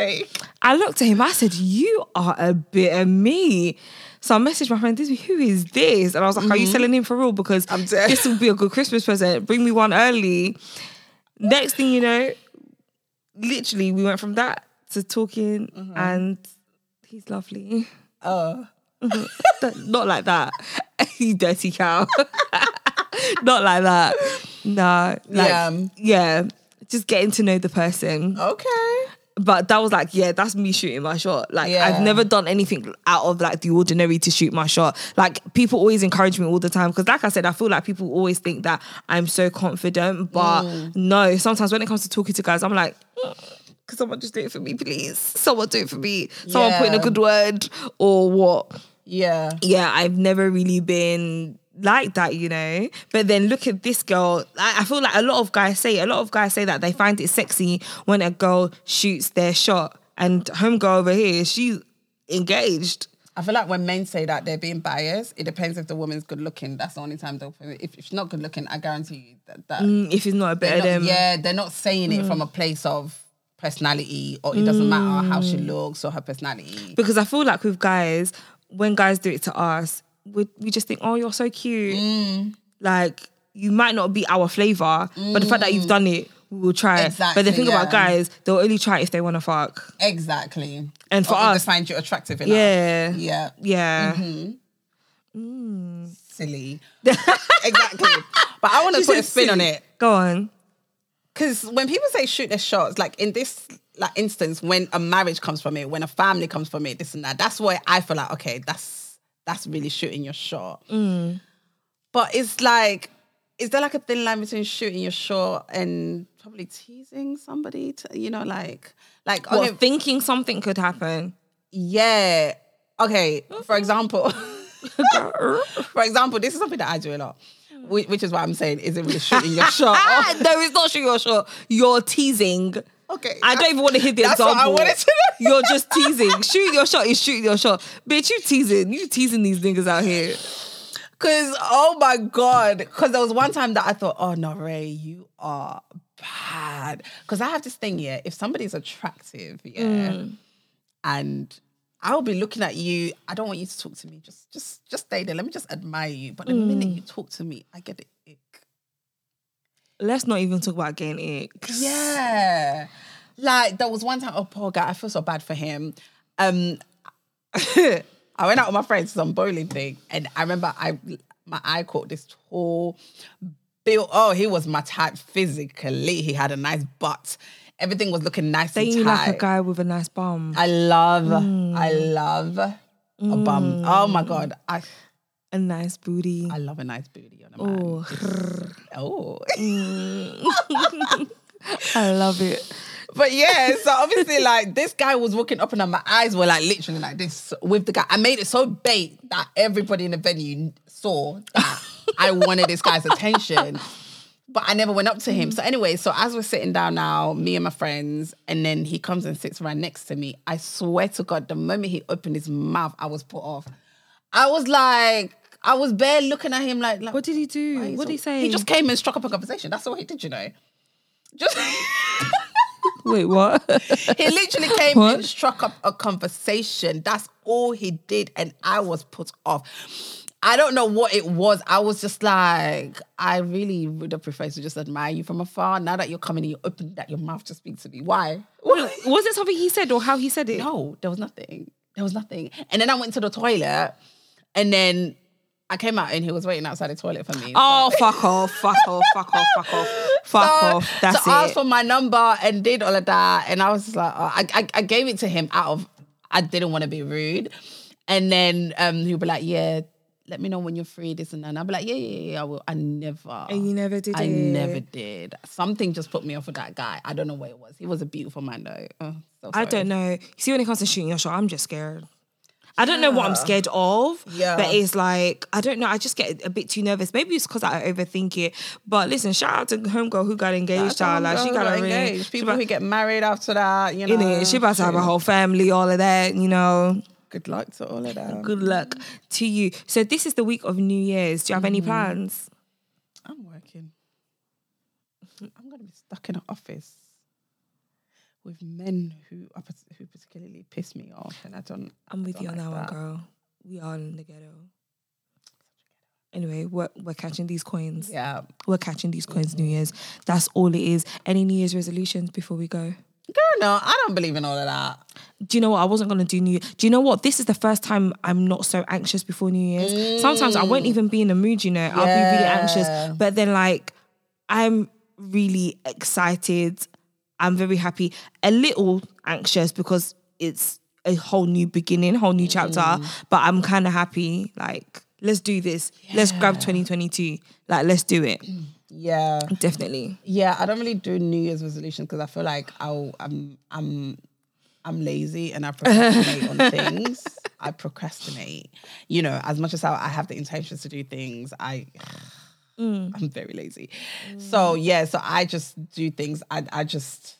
Speaker 1: I looked at him. I said, "You are a bit of me." So I messaged my friend, "This who is this?" And I was like, "Are you mm-hmm. selling him for real? Because this will be a good Christmas present. Bring me one early." Next thing you know, literally, we went from that to talking, mm-hmm. and he's lovely.
Speaker 2: Oh.
Speaker 1: Not like that, you dirty cow. Not like that. No, like,
Speaker 2: Yeah.
Speaker 1: yeah. Just getting to know the person
Speaker 2: Okay.
Speaker 1: But that was like, yeah, that's me shooting my shot. Like
Speaker 2: Yeah.
Speaker 1: I've never done anything out of like the ordinary to shoot my shot. Like people always encourage me all the time because, like I said, I feel like people always think that I'm so confident, but
Speaker 2: Mm.
Speaker 1: no. Sometimes when it comes to talking to guys, I'm like. Could someone just do it for me, please? Someone do it for me. Someone put in a good word or what?
Speaker 2: Yeah.
Speaker 1: yeah, I've never really been like that, you know. But then look at this girl. I, I feel like a lot of guys say, a lot of guys say that they find it sexy when a girl shoots their shot. And homegirl over here, she's engaged.
Speaker 2: I feel like when men say that they're being biased, it depends if the woman's good looking. That's the only time they'll. If, if she's not good looking, I guarantee you that. that
Speaker 1: Mm, If it's not a better
Speaker 2: not-
Speaker 1: than
Speaker 2: yeah, they're not saying it from a place of personality, or it doesn't matter how she looks or her personality.
Speaker 1: because I feel like with guys, when guys do it to us, we we just think, oh, you're so cute.
Speaker 2: Mm.
Speaker 1: Like you might not be our flavor, but the fact that you've mm. done it, we will try it. But the
Speaker 2: Exactly,
Speaker 1: thing about guys, they'll only try if they want to fuck.
Speaker 2: Exactly.
Speaker 1: And for
Speaker 2: Or
Speaker 1: us,
Speaker 2: find you attractive enough.
Speaker 1: yeah,
Speaker 2: Yeah.
Speaker 1: yeah. Mm-hmm. Mm.
Speaker 2: Silly. exactly. But I want to put a spin on it.
Speaker 1: Go on.
Speaker 2: Because when people say shoot their shots, like in this like instance, when a marriage comes from it, when a family comes from it, this and that, that's why I feel like, okay, that's that's really shooting your shot.
Speaker 1: Mm.
Speaker 2: But it's like, is there like a thin line between shooting your shot and probably teasing somebody to, you know, like like
Speaker 1: What,
Speaker 2: okay,
Speaker 1: thinking something could happen.
Speaker 2: yeah. Okay, for example, for example, this is something that I do a lot. Which, which is why I'm saying, is it really shooting your shot?
Speaker 1: No, it's not shooting your shot. You're teasing.
Speaker 2: Okay,
Speaker 1: I don't even want to hear the
Speaker 2: that's what
Speaker 1: example.
Speaker 2: I wanted to know.
Speaker 1: You're just teasing. shoot your shot is shoot your shot. Bitch, you teasing. You teasing these niggas out here.
Speaker 2: Cause oh my god, cause there was one time that I thought, oh no, Rae, you are bad. Cause I have this thing, yeah. If somebody's attractive, yeah, mm. and I'll be looking at you, I don't want you to talk to me. Just, just, just stay there. Let me just admire you. But the minute mm. you talk to me, I get the ick.
Speaker 1: Let's not even talk about getting icks.
Speaker 2: Yeah. Like there was one time, oh poor guy, I feel so bad for him. Um I went out with my friends to some bowling thing, and I remember I my eye caught this tall Bill. Oh, he was my type physically. He had a nice butt. Everything was looking nice
Speaker 1: They
Speaker 2: and tight.
Speaker 1: like a guy with a nice bum.
Speaker 2: I love, I love a bum. Oh my god, I
Speaker 1: a nice booty.
Speaker 2: I love a nice booty on a man.
Speaker 1: Oh,
Speaker 2: Oh.
Speaker 1: I love it.
Speaker 2: But yeah, so obviously, like this guy was walking up and down. My eyes were like literally like this with the guy. I made it so bait that everybody in the venue saw that I wanted this guy's attention. But I never went up to him. So anyway, so as we're sitting down now, me and my friends, and then he comes and sits right next to me. I swear to God, the moment he opened his mouth, I was put off. I was like, I was bare looking at him like, like
Speaker 1: What did he do? What did he say?
Speaker 2: He just came and struck up a conversation. That's all he did, you know. Just
Speaker 1: wait. What?
Speaker 2: he literally came
Speaker 1: What?
Speaker 2: and struck up a conversation. That's all he did, and I was put off. I don't know what it was. I was just like, I really would have preferred to just admire you from afar. Now that you're coming and you open that your mouth to speak to me, why?
Speaker 1: was it something he said or how he said it?
Speaker 2: No, there was nothing. There was nothing. And then I went to the toilet, and then I came out and he was waiting outside the toilet for me.
Speaker 1: Oh, fuck off, fuck off, fuck off, fuck off, fuck
Speaker 2: So-
Speaker 1: off. That's
Speaker 2: so asked
Speaker 1: it.
Speaker 2: for my number and did all of that, and I was just like, oh, I, I, I gave it to him out of I didn't want to be rude, and then um he'll be like, yeah, let me know when you're free, this and that. And I'll be like, yeah, yeah, yeah, I will. I never,
Speaker 1: And you never did
Speaker 2: I
Speaker 1: it.
Speaker 2: never did. Something just put me off with that guy. I don't know what it was. He was a beautiful man though. Oh, so
Speaker 1: I don't know. You see, when it comes to shooting your shot, I'm just scared. I don't know what I'm scared of.
Speaker 2: Yeah.
Speaker 1: But it's like, I don't know. I just get a bit too nervous. Maybe it's because I overthink it. But listen, shout out to Homegirl who got engaged, child. Like, she
Speaker 2: how
Speaker 1: got
Speaker 2: I'm
Speaker 1: ring.
Speaker 2: engaged. People
Speaker 1: about,
Speaker 2: who get married after that, you know.
Speaker 1: innit? She about to have a whole family, all of that, you know.
Speaker 2: Good luck to all of them.
Speaker 1: Good luck to you. So this is the week of New Year's. Do you have
Speaker 2: Mm.
Speaker 1: any plans?
Speaker 2: I'm working. I'm gonna be stuck in an office with men who are who particularly piss me off, and I don't.
Speaker 1: I'm with
Speaker 2: don't
Speaker 1: you on
Speaker 2: like
Speaker 1: that one, girl. We are in the ghetto. Anyway, we're, we're catching these coins.
Speaker 2: Yeah,
Speaker 1: We're catching these coins New Year's. That's all it is. Any New Year's resolutions before we go?
Speaker 2: girl, no, I don't believe in all of that.
Speaker 1: Do you know what? I wasn't gonna do New Year. Do you know what? This is the first time I'm not so anxious before New Year's. Sometimes I won't mm. even be in the mood, you know. I'll be really anxious. But then like I'm really excited. I'm very happy. A little anxious because it's a whole new beginning, whole new chapter. Mm. But I'm kind of happy. Like, let's do this. Let's grab 2022. Like, let's do it.
Speaker 2: Yeah,
Speaker 1: Definitely.
Speaker 2: yeah. I don't really do New Year's resolutions because I feel like I'll, I'm I'm I'm lazy and I procrastinate on things. I procrastinate. You know, as much as I, I have the intentions to do things, I Mm. I'm very lazy. So mm. yeah, so I just do things. I I just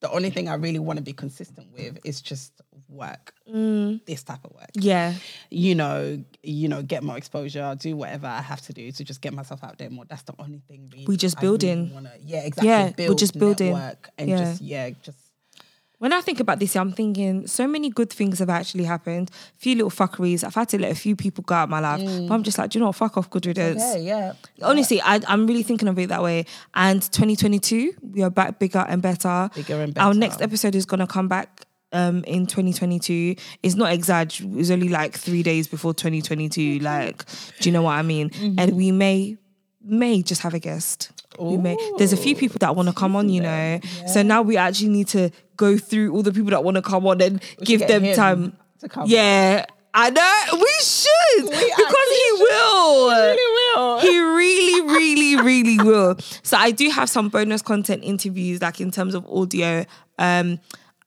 Speaker 2: the only thing I really want to be consistent with is just work. Mm. This type of work.
Speaker 1: Yeah.
Speaker 2: You know, you know, get more exposure, do whatever I have to do to just get myself out there more. That's the only thing really.
Speaker 1: We just
Speaker 2: really
Speaker 1: building.
Speaker 2: wanna, yeah, exactly.
Speaker 1: Yeah, we're just building.
Speaker 2: network and
Speaker 1: Yeah.
Speaker 2: just yeah, just
Speaker 1: When I think about this, I'm thinking so many good things have actually happened. A few little fuckeries. I've had to let a few people go out of my life. But I'm just like, do you know what? Fuck off, good riddance.
Speaker 2: Yeah, yeah.
Speaker 1: Honestly, I, I'm really thinking of it that way. And 2022, we are back bigger and better.
Speaker 2: Bigger and better.
Speaker 1: Our next episode is going to come back um, in 2022. It's not exact. It's only like three days before 2022. Like, do you know what I mean?
Speaker 2: Mm-hmm.
Speaker 1: And we may may just have a guest. We may. There's a few people that want to come on, you know. So now we actually need to go through all the people that want to come on and give them time.
Speaker 2: to come
Speaker 1: yeah. I know we should because he will.
Speaker 2: really will.
Speaker 1: He really, really, really will. So I do have some bonus content interviews, like in terms of audio. Um,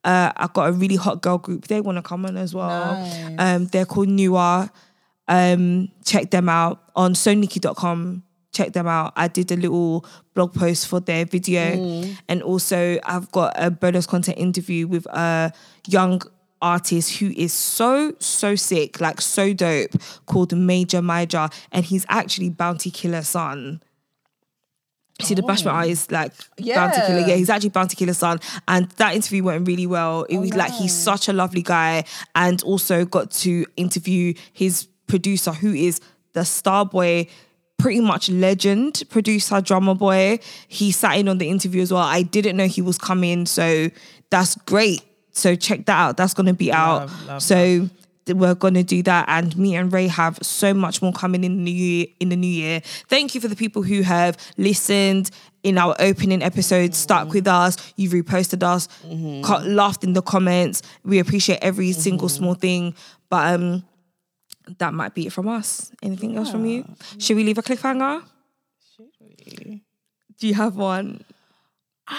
Speaker 1: uh, I've got a really hot girl group. They want to come on as well.
Speaker 2: Nice.
Speaker 1: Um, they're called Newer. Um, check them out on sonicky.com. Check them out. I did a little blog post for their video, mm. and also I've got a bonus content interview with a young artist who is so so sick, like so dope, called Major Major, and he's actually Bounty Killer son. See the bashment oh. art is like Bounty Killer.
Speaker 2: Yeah.
Speaker 1: Yeah, he's actually Bounty Killer son, and that interview went really well. It oh, was like he's such a lovely guy, and also got to interview his producer, who is the Star Boy, pretty much legend producer, drummer boy. He sat in on the interview as well. I didn't know he was coming, so that's great. So check that out. That's gonna be out.
Speaker 2: Love, love,
Speaker 1: so we're gonna do that, and me and Rae have so much more coming in the new year. In the new year, thank you for the people who have listened in our opening episodes, stuck mm-hmm. with us. You've reposted us, mm-hmm. co- laughed in the comments. We appreciate every single mm-hmm. small thing. But um, that might be it from us. Anything else from you? Should we leave a cliffhanger? Should we? Do you have one?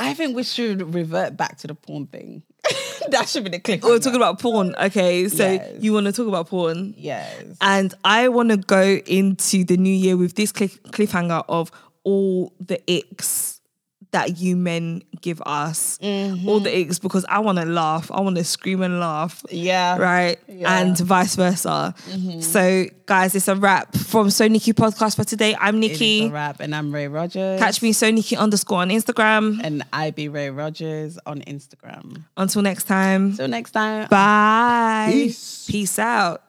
Speaker 2: I think we should revert back to the porn thing. that should be the clip.
Speaker 1: We're talking about porn. Okay, so
Speaker 2: Yes.
Speaker 1: you want to talk about porn?
Speaker 2: Yes.
Speaker 1: And I want to go into the new year with this cliff- cliffhanger of all the icks that you men give us. Mm-hmm. All the icks because I want to laugh. I want to scream and laugh.
Speaker 2: Yeah.
Speaker 1: Right.
Speaker 2: Yeah.
Speaker 1: And vice versa. Mm-hmm. So, guys, it's a wrap from SoNicky Podcast for today. I'm
Speaker 2: It is
Speaker 1: Nicky.
Speaker 2: a wrap, and I'm Rae Rodgers.
Speaker 1: Catch me SoNicky underscore on Instagram.
Speaker 2: and I be Rae Rodgers on Instagram.
Speaker 1: Until next time.
Speaker 2: Till next time.
Speaker 1: Bye.
Speaker 2: Peace.
Speaker 1: Peace out.